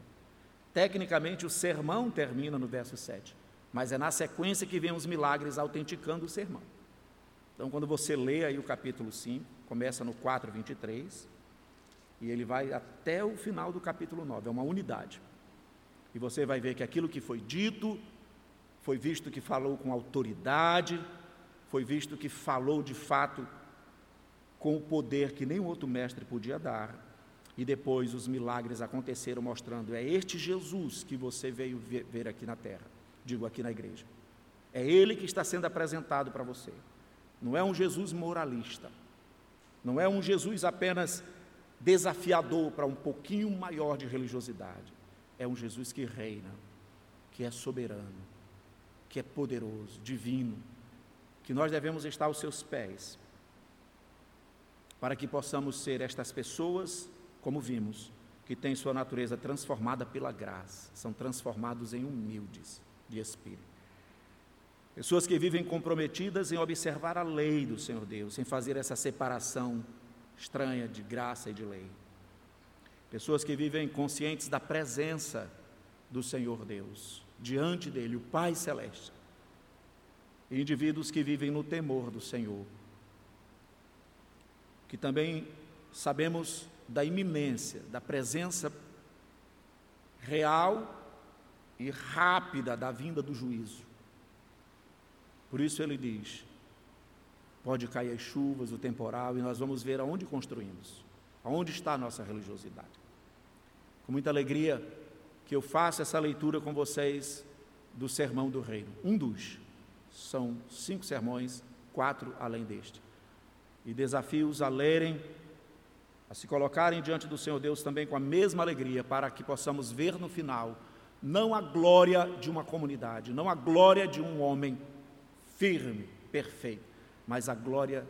Tecnicamente, o sermão termina no verso 7 mas é na sequência que vem os milagres autenticando o sermão. Então, quando você lê aí o capítulo 5, começa no 4, 23, e ele vai até o final do capítulo 9, é uma unidade. E você vai ver que aquilo que foi dito, foi visto que falou com autoridade, foi visto que falou de fato com o poder que nenhum outro mestre podia dar. E depois os milagres aconteceram mostrando, é este Jesus que você veio ver aqui na terra digo aqui na igreja. É Ele que está sendo apresentado para você. Não é um Jesus moralista. Não é um Jesus apenas desafiador para um pouquinho maior de religiosidade. É um Jesus que reina, que é soberano, que é poderoso, divino, que nós devemos estar aos seus pés, para que possamos ser estas pessoas, como vimos, que têm sua natureza transformada pela graça, são transformados em humildes de espírito. Pessoas que vivem comprometidas em observar a lei do Senhor Deus, em fazer essa separação estranha de graça e de lei. Pessoas que vivem conscientes da presença do Senhor Deus, diante dele, o Pai Celeste. Indivíduos que vivem no temor do Senhor. Que também sabemos da iminência, da presença real e rápida da vinda do juízo. Por isso ele diz: pode cair as chuvas, o temporal, e nós vamos ver aonde construímos, aonde está a nossa religiosidade. Com muita alegria que eu faço essa leitura com vocês do Sermão do Reino, um dos. São cinco sermões, quatro além deste. E desafios a lerem, a se colocarem diante do Senhor Deus também com a mesma alegria, para que possamos ver no final não a glória de uma comunidade, não a glória de um homem firme, perfeito, mas a glória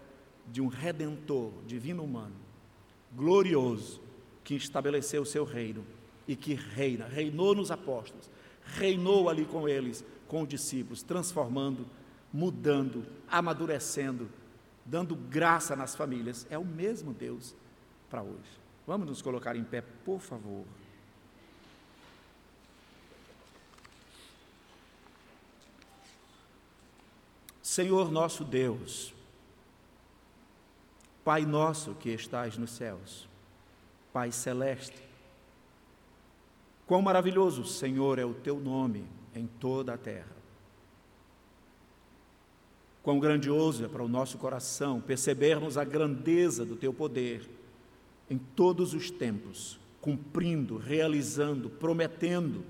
de um redentor divino humano, glorioso, que estabeleceu o seu reino e que reina, reinou nos apóstolos, reinou ali com eles, com os discípulos, transformando, mudando, amadurecendo, dando graça nas famílias. É o mesmo Deus para hoje. Vamos nos colocar em pé, por favor. Senhor nosso Deus, Pai nosso que estás nos céus, Pai celeste, quão maravilhoso, Senhor, é o teu nome em toda a terra. Quão grandioso é para o nosso coração percebermos a grandeza do teu poder em todos os tempos, cumprindo, realizando, prometendo,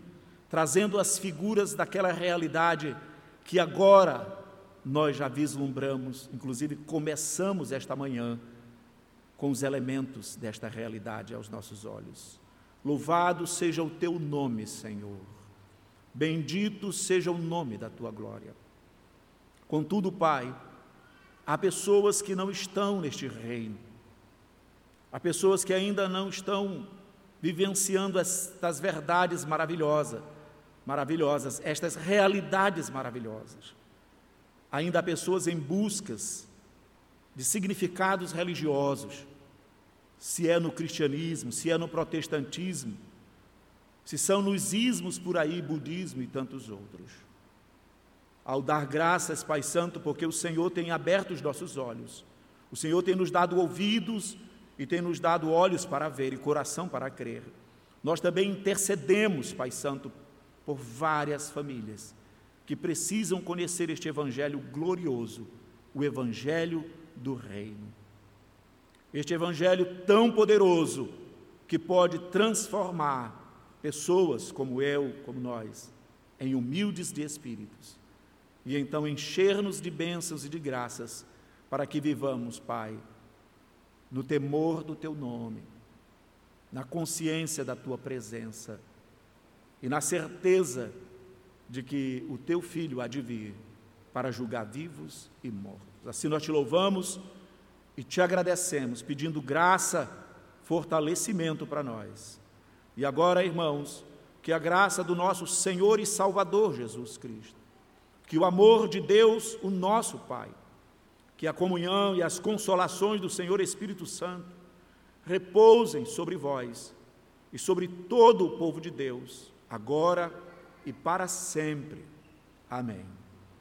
trazendo as figuras daquela realidade que agora nós já vislumbramos, inclusive começamos esta manhã com os elementos desta realidade aos nossos olhos. Louvado seja o teu nome, Senhor. Bendito seja o nome da tua glória. Contudo, Pai, há pessoas que não estão neste reino, há pessoas que ainda não estão vivenciando estas verdades maravilhosas, maravilhosas, estas realidades maravilhosas. Ainda há pessoas em buscas de significados religiosos, se é no cristianismo, se é no protestantismo, se são nos ismos por aí, budismo e tantos outros. Ao dar graças, Pai Santo, porque o Senhor tem aberto os nossos olhos, o Senhor tem nos dado ouvidos e tem nos dado olhos para ver e coração para crer. Nós também intercedemos, Pai Santo, por várias famílias que precisam conhecer este Evangelho glorioso, o Evangelho do Reino. Este Evangelho tão poderoso que pode transformar pessoas como eu, como nós, em humildes de espíritos, e então encher-nos de bênçãos e de graças para que vivamos, Pai, no temor do Teu nome, na consciência da Tua presença e na certeza de que o Teu Filho há de vir para julgar vivos e mortos. Assim nós te louvamos e te agradecemos, pedindo graça, fortalecimento para nós. E agora, irmãos, que a graça do nosso Senhor e Salvador Jesus Cristo, que o amor de Deus, o nosso Pai, que a comunhão e as consolações do Senhor Espírito Santo repousem sobre vós e sobre todo o povo de Deus, agora e para sempre. Amém.